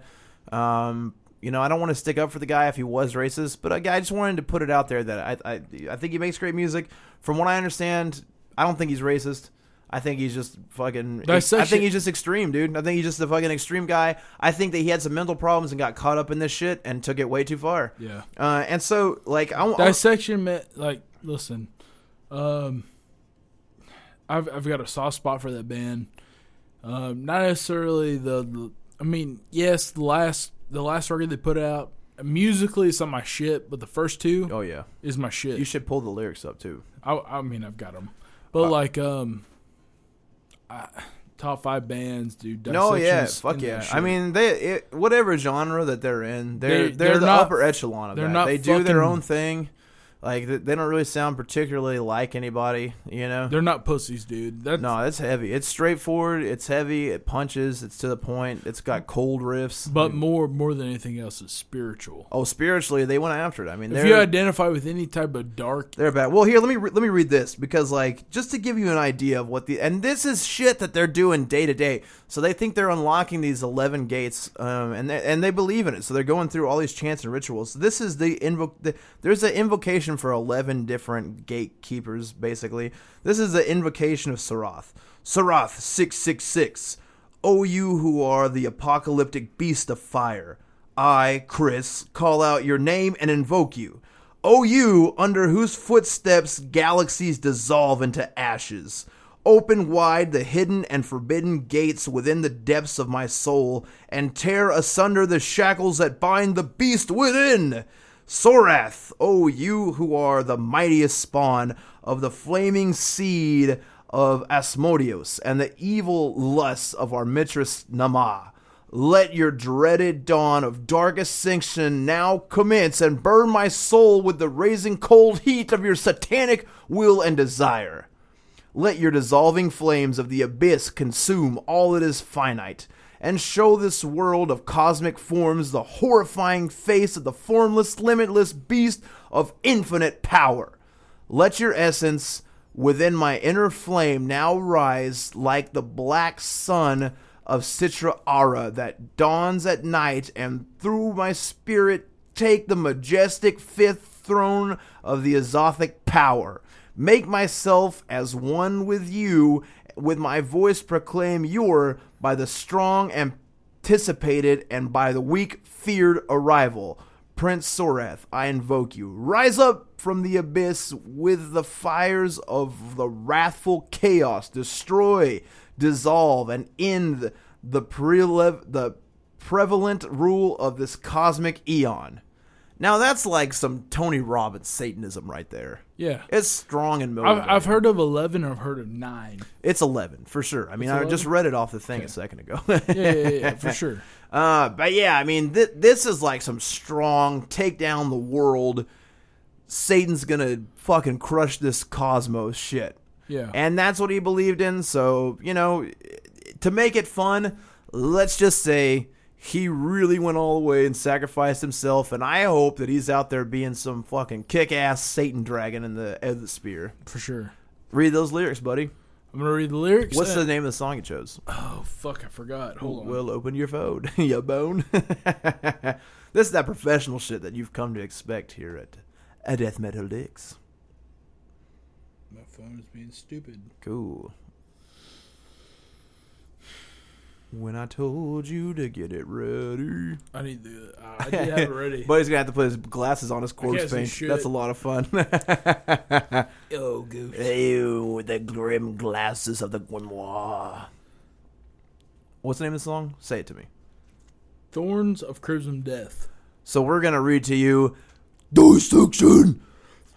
Speaker 1: Um, you know, I don't want to stick up for the guy if he was racist, but I, I just wanted to put it out there that I, I I think he makes great music. From what I understand, I don't think he's racist. I think he's just fucking. I think he's just extreme, dude. I think he's just a fucking extreme guy. I think that he had some mental problems and got caught up in this shit and took it way too far.
Speaker 2: Yeah.
Speaker 1: Uh, and so, like, I, I,
Speaker 2: Dissection meant like listen, um, I've I've got a soft spot for that band. Um, not necessarily the, the. I mean, yes, the last the last record they put out musically it's not my shit, but the first two
Speaker 1: oh yeah,
Speaker 2: is my shit.
Speaker 1: you should pull the lyrics up too.
Speaker 2: I, I mean, I've got them, but
Speaker 1: Uh,
Speaker 2: like um, I, top five bands, dude.
Speaker 1: No, yeah,
Speaker 2: Dissection's
Speaker 1: fuck
Speaker 2: in
Speaker 1: yeah. I
Speaker 2: shit.
Speaker 1: mean, they it, whatever genre that they're in, they're
Speaker 2: They-
Speaker 1: they're,
Speaker 2: they're
Speaker 1: the
Speaker 2: not-
Speaker 1: upper echelon of
Speaker 2: they're
Speaker 1: that.
Speaker 2: not
Speaker 1: They do their
Speaker 2: fucking-
Speaker 1: own thing. Like they, don't really sound particularly like anybody, you know.
Speaker 2: they're not pussies, dude. That's
Speaker 1: no, it's heavy. It's straightforward. It's heavy. It punches. It's to the point. It's got cold riffs.
Speaker 2: but more more than anything else, it's spiritual.
Speaker 1: oh, spiritually, they went after it. I mean,
Speaker 2: If you identify with any type of dark,
Speaker 1: They're bad. Well, here let me re- let me read this because like just to give you an idea of what the and this is shit that they're doing day to day. So they think they're unlocking these eleven gates, um, and they, and they believe in it. So they're going through all these chants and rituals. This is the invoke. the, There's an invocation for eleven different gatekeepers. Basically, this is the invocation of six six six. O you who are the apocalyptic beast of fire. I, Kris, call out your name and invoke you. O you, under whose footsteps galaxies dissolve into ashes. Open wide the hidden and forbidden gates within the depths of my soul, and tear asunder the shackles that bind the beast within. Sorath, O you who are the mightiest spawn of the flaming seed of Asmodeus and the evil lusts of our mistress Naamah. Let your dreaded dawn of dark ascension now commence and burn my soul with the raising cold heat of your satanic will and desire. Let your dissolving flames of the abyss consume all that is finite, and show this world of cosmic forms the horrifying face of the formless, limitless beast of infinite power. Let your essence within my inner flame now rise like the black sun of Sitra Ahra that dawns at night, and through my spirit take the majestic fifth throne of the Azothic power. Make myself as one with you, with my voice proclaim your by the strong anticipated and by the weak feared arrival. Prince Sorath, I invoke you. Rise up from the abyss with the fires of the wrathful chaos. Destroy, dissolve, and end the, the prevalent rule of this cosmic eon. Now that's like some Tony Robbins Satanism right there.
Speaker 2: Yeah.
Speaker 1: It's strong and
Speaker 2: I've. I've heard of 11 I've heard of 9.
Speaker 1: It's 11 for sure. I mean, I just read it off the thing a second ago.
Speaker 2: Yeah, yeah, yeah, yeah, for sure.
Speaker 1: Uh, but yeah, I mean, th- this is like some strong take down the world. Satan's gonna fucking crush this cosmos shit.
Speaker 2: Yeah.
Speaker 1: And that's what he believed in. So, you know, to make it fun, let's just say he really went all the way and sacrificed himself. And I hope that he's out there being some fucking kick ass Satan dragon in the, in the spear.
Speaker 2: for sure.
Speaker 1: Read those lyrics, buddy.
Speaker 2: I'm going to read the lyrics.
Speaker 1: What's the name of the song you chose?
Speaker 2: Oh, fuck, I forgot. Hold on.
Speaker 1: We'll open your phone, you bone. this is that professional shit that you've come to expect here at, at Death Metal Dicks.
Speaker 2: My phone is being stupid.
Speaker 1: Cool. When I told you to get it ready.
Speaker 2: I need the. Uh, I did have it ready.
Speaker 1: But he's gonna have to put his glasses on his corpse paint. That's a lot of fun.
Speaker 2: oh, goof.
Speaker 1: Ew, the grim glasses of the grimoire. What's the name of the song? Say it to me.
Speaker 2: Thorns of Crimson Death.
Speaker 1: So we're gonna read to you Dissection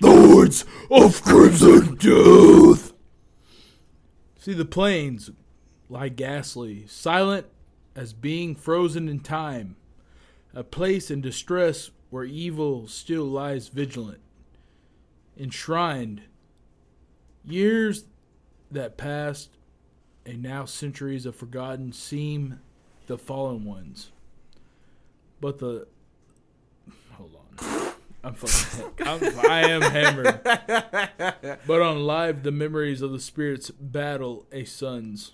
Speaker 1: Thorns of Crimson Death.
Speaker 2: See the plains lie ghastly, silent as being frozen in time, a place in distress where evil still lies vigilant, enshrined. Years that passed, and now centuries of forgotten seem the fallen ones. But the hold on, I'm fucking, I'm, I am hammered. But on live, the memories of the spirits battle a son's.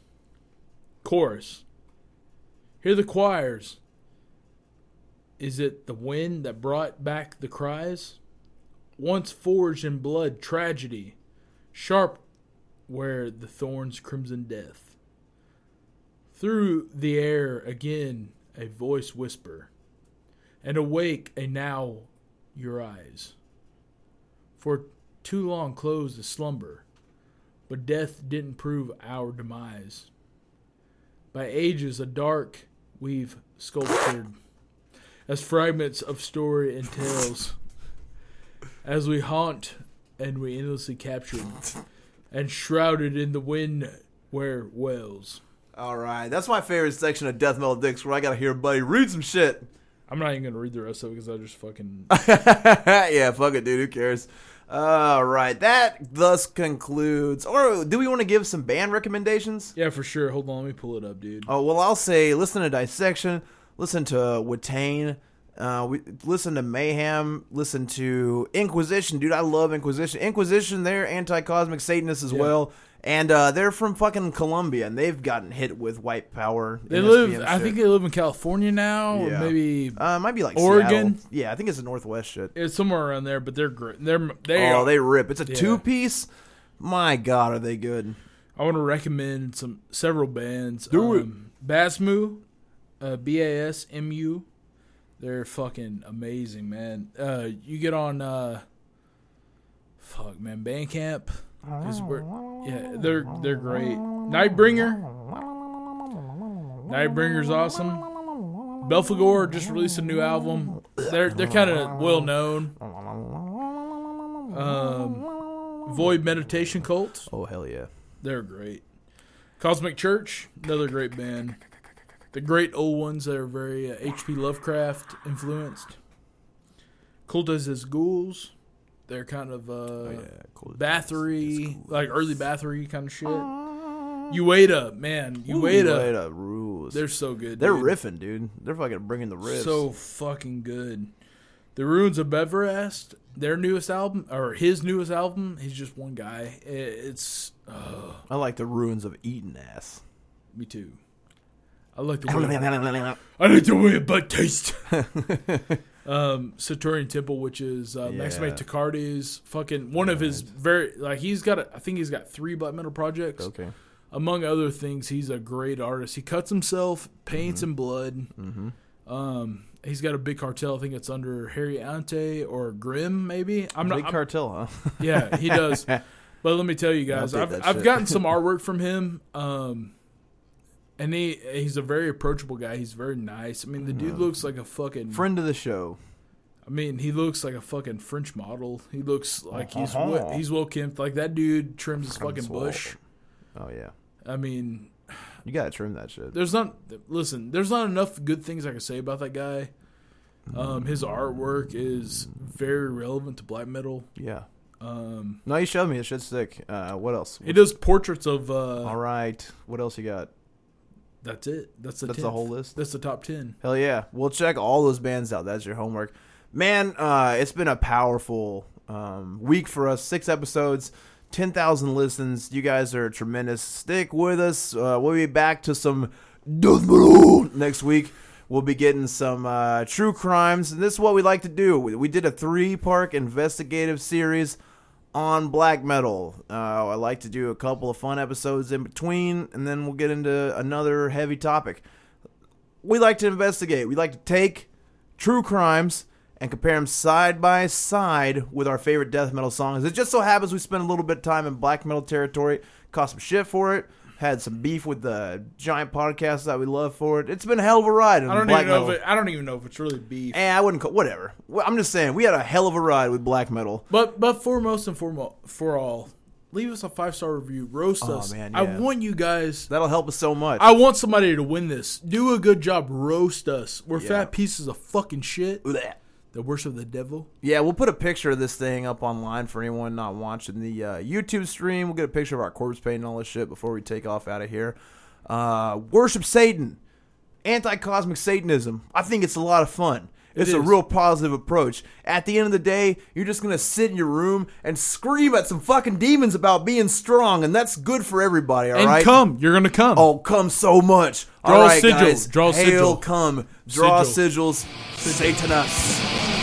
Speaker 2: Chorus. Hear the choirs. Is it the wind that brought back the cries? Once forged in blood tragedy, sharp where the thorns crimson death. Through the air again a voice whisper, and awake a now your eyes. For too long closed the slumber, but death didn't prove our demise. By ages a dark we've sculptured as fragments of story and tales, as we haunt and we endlessly captured and shrouded in the wind where wails.
Speaker 1: All right, that's my favorite section of Death Metal Dicks, where I gotta hear buddy read some shit.
Speaker 2: I'm not even gonna read the rest of it because I just fucking
Speaker 1: yeah, fuck it, dude. Who cares? All right, that thus concludes. Or do we want to give some band recommendations?
Speaker 2: yeah for sure. Hold on, let me pull it up, dude.
Speaker 1: Oh well, I'll say listen to Dissection, listen to Watain, uh, we listen to Mayhem, listen to Inquisition, dude. I love Inquisition. Inquisition, they're anti-cosmic Satanists as
Speaker 2: Yeah.
Speaker 1: well, and uh, they're from fucking Colombia, and they've gotten hit with white power.
Speaker 2: They live.
Speaker 1: SBM
Speaker 2: I think they live in California now,
Speaker 1: Yeah.
Speaker 2: or maybe
Speaker 1: uh, it might be like
Speaker 2: Oregon?
Speaker 1: Seattle. Yeah, I think it's the Northwest shit.
Speaker 2: it's somewhere around there. But they're great. They're they.
Speaker 1: oh,
Speaker 2: are,
Speaker 1: they rip. It's a
Speaker 2: Yeah.
Speaker 1: two-piece. My God, are they good?
Speaker 2: I want to recommend some several bands.
Speaker 1: Do it.
Speaker 2: um, Basmu, uh, B A S M U. They're fucking amazing, man. Uh, you get on, uh, fuck, man, Bandcamp. Is where, yeah, they're they're great. Nightbringer, Nightbringer's awesome. Belphegor just released a new album. They're they're kind of well known. Um, Void Meditation Cult.
Speaker 1: Oh hell yeah!
Speaker 2: They're great. Cosmic Church, another great band. The great old ones that are very uh, H.P. Lovecraft influenced. Cultes des Ghoules. They're kind of uh,
Speaker 1: Oh, yeah, cool.
Speaker 2: Bathory, like early Bathory kind of shit. Uada, man, Uada.
Speaker 1: Uada rules.
Speaker 2: They're so good.
Speaker 1: They're
Speaker 2: dude.
Speaker 1: riffing, dude. They're fucking bringing the riffs.
Speaker 2: So fucking good. The Ruins of Beverest, their newest album, or his newest album, he's just one guy. It's, uh,
Speaker 1: I like the ruins of Eaton ass.
Speaker 2: me too. I like the way, I like the way a butt tastes. um, Saturnian Temple, which is uh, Maxime
Speaker 1: Yeah.
Speaker 2: Taccardi's fucking one of his very like he's got a, I think he's got three black metal projects.
Speaker 1: okay.
Speaker 2: Among other things, he's a great artist. He cuts himself, paints
Speaker 1: Mm-hmm.
Speaker 2: in blood. Um, he's got a big cartel. I think it's under Harry Ante or Grimm, maybe. I'm
Speaker 1: Big
Speaker 2: not. I'm-
Speaker 1: cartel, huh?
Speaker 2: yeah, he does. But let me tell you guys, I've I've gotten some artwork from him. Um, and he he's a very approachable guy. He's very nice. I mean, the dude looks like a fucking.
Speaker 1: Friend of the show.
Speaker 2: I mean, he looks like a fucking French model. He looks like he's
Speaker 1: Uh-huh.
Speaker 2: we- he's well kempt. Like that dude trims his fucking bush.
Speaker 1: Oh yeah.
Speaker 2: I mean,
Speaker 1: You gotta trim that shit.
Speaker 2: there's not listen there's not enough good things i can say about that guy um, his artwork is very relevant to black metal
Speaker 1: Yeah.
Speaker 2: um,
Speaker 1: No, you showed me. It shit's sick. Uh, what else?
Speaker 2: he does portraits of uh,
Speaker 1: All right. What else you got?
Speaker 2: That's it that's the
Speaker 1: That's the whole list.
Speaker 2: that's the top 10
Speaker 1: Hell yeah. We'll check all those bands out. That's your homework. Man, uh, it's been a powerful um, week for us. Six episodes, 10,000 listens. You guys are tremendous. Stick with us. Uh, we'll be back to some death metal next week. We'll be getting some uh, true crimes. And this is what we like to do. We, we did a three part investigative series on black metal. Uh, I like to do a couple of fun episodes in between, and then we'll get into another heavy topic we like to investigate. We like to take true crimes and compare them side by side with our favorite death metal songs. It just so happens we spend a little bit of time in black metal territory, cost some shit for it, had some beef with the giant podcast that we love for it. It's been a hell of a ride.
Speaker 2: I don't
Speaker 1: black
Speaker 2: even know
Speaker 1: metal.
Speaker 2: if it, i don't even know if it's really beef
Speaker 1: Eh, I wouldn't call whatever. I'm just saying we had a hell of a ride with black metal.
Speaker 2: but but foremost and foremost for all leave us a five star review roast
Speaker 1: Oh,
Speaker 2: us
Speaker 1: man,
Speaker 2: i
Speaker 1: yeah.
Speaker 2: want you guys
Speaker 1: That'll help us so much.
Speaker 2: i want somebody to win this do a good job roast us we're
Speaker 1: Yeah.
Speaker 2: fat pieces of fucking shit
Speaker 1: Blech.
Speaker 2: That worship the devil
Speaker 1: Yeah, we'll put a picture of this thing up online for anyone not watching the uh, YouTube stream. We'll get a picture of our corpse paint and all this shit before we take off out of here. Uh, worship Satan, anti cosmic Satanism. I think it's a lot of fun. It's a real positive approach. At the end of the day, you're just gonna sit in your room and scream at some fucking demons about being strong, and that's good for everybody. All
Speaker 2: and
Speaker 1: right?
Speaker 2: come you're gonna come
Speaker 1: Oh, come so much.
Speaker 2: Draw
Speaker 1: all
Speaker 2: a sigil.
Speaker 1: guys.
Speaker 2: Draw
Speaker 1: Hail,
Speaker 2: sigil.
Speaker 1: come. Draw
Speaker 2: Sigil.
Speaker 1: sigils. Satanus.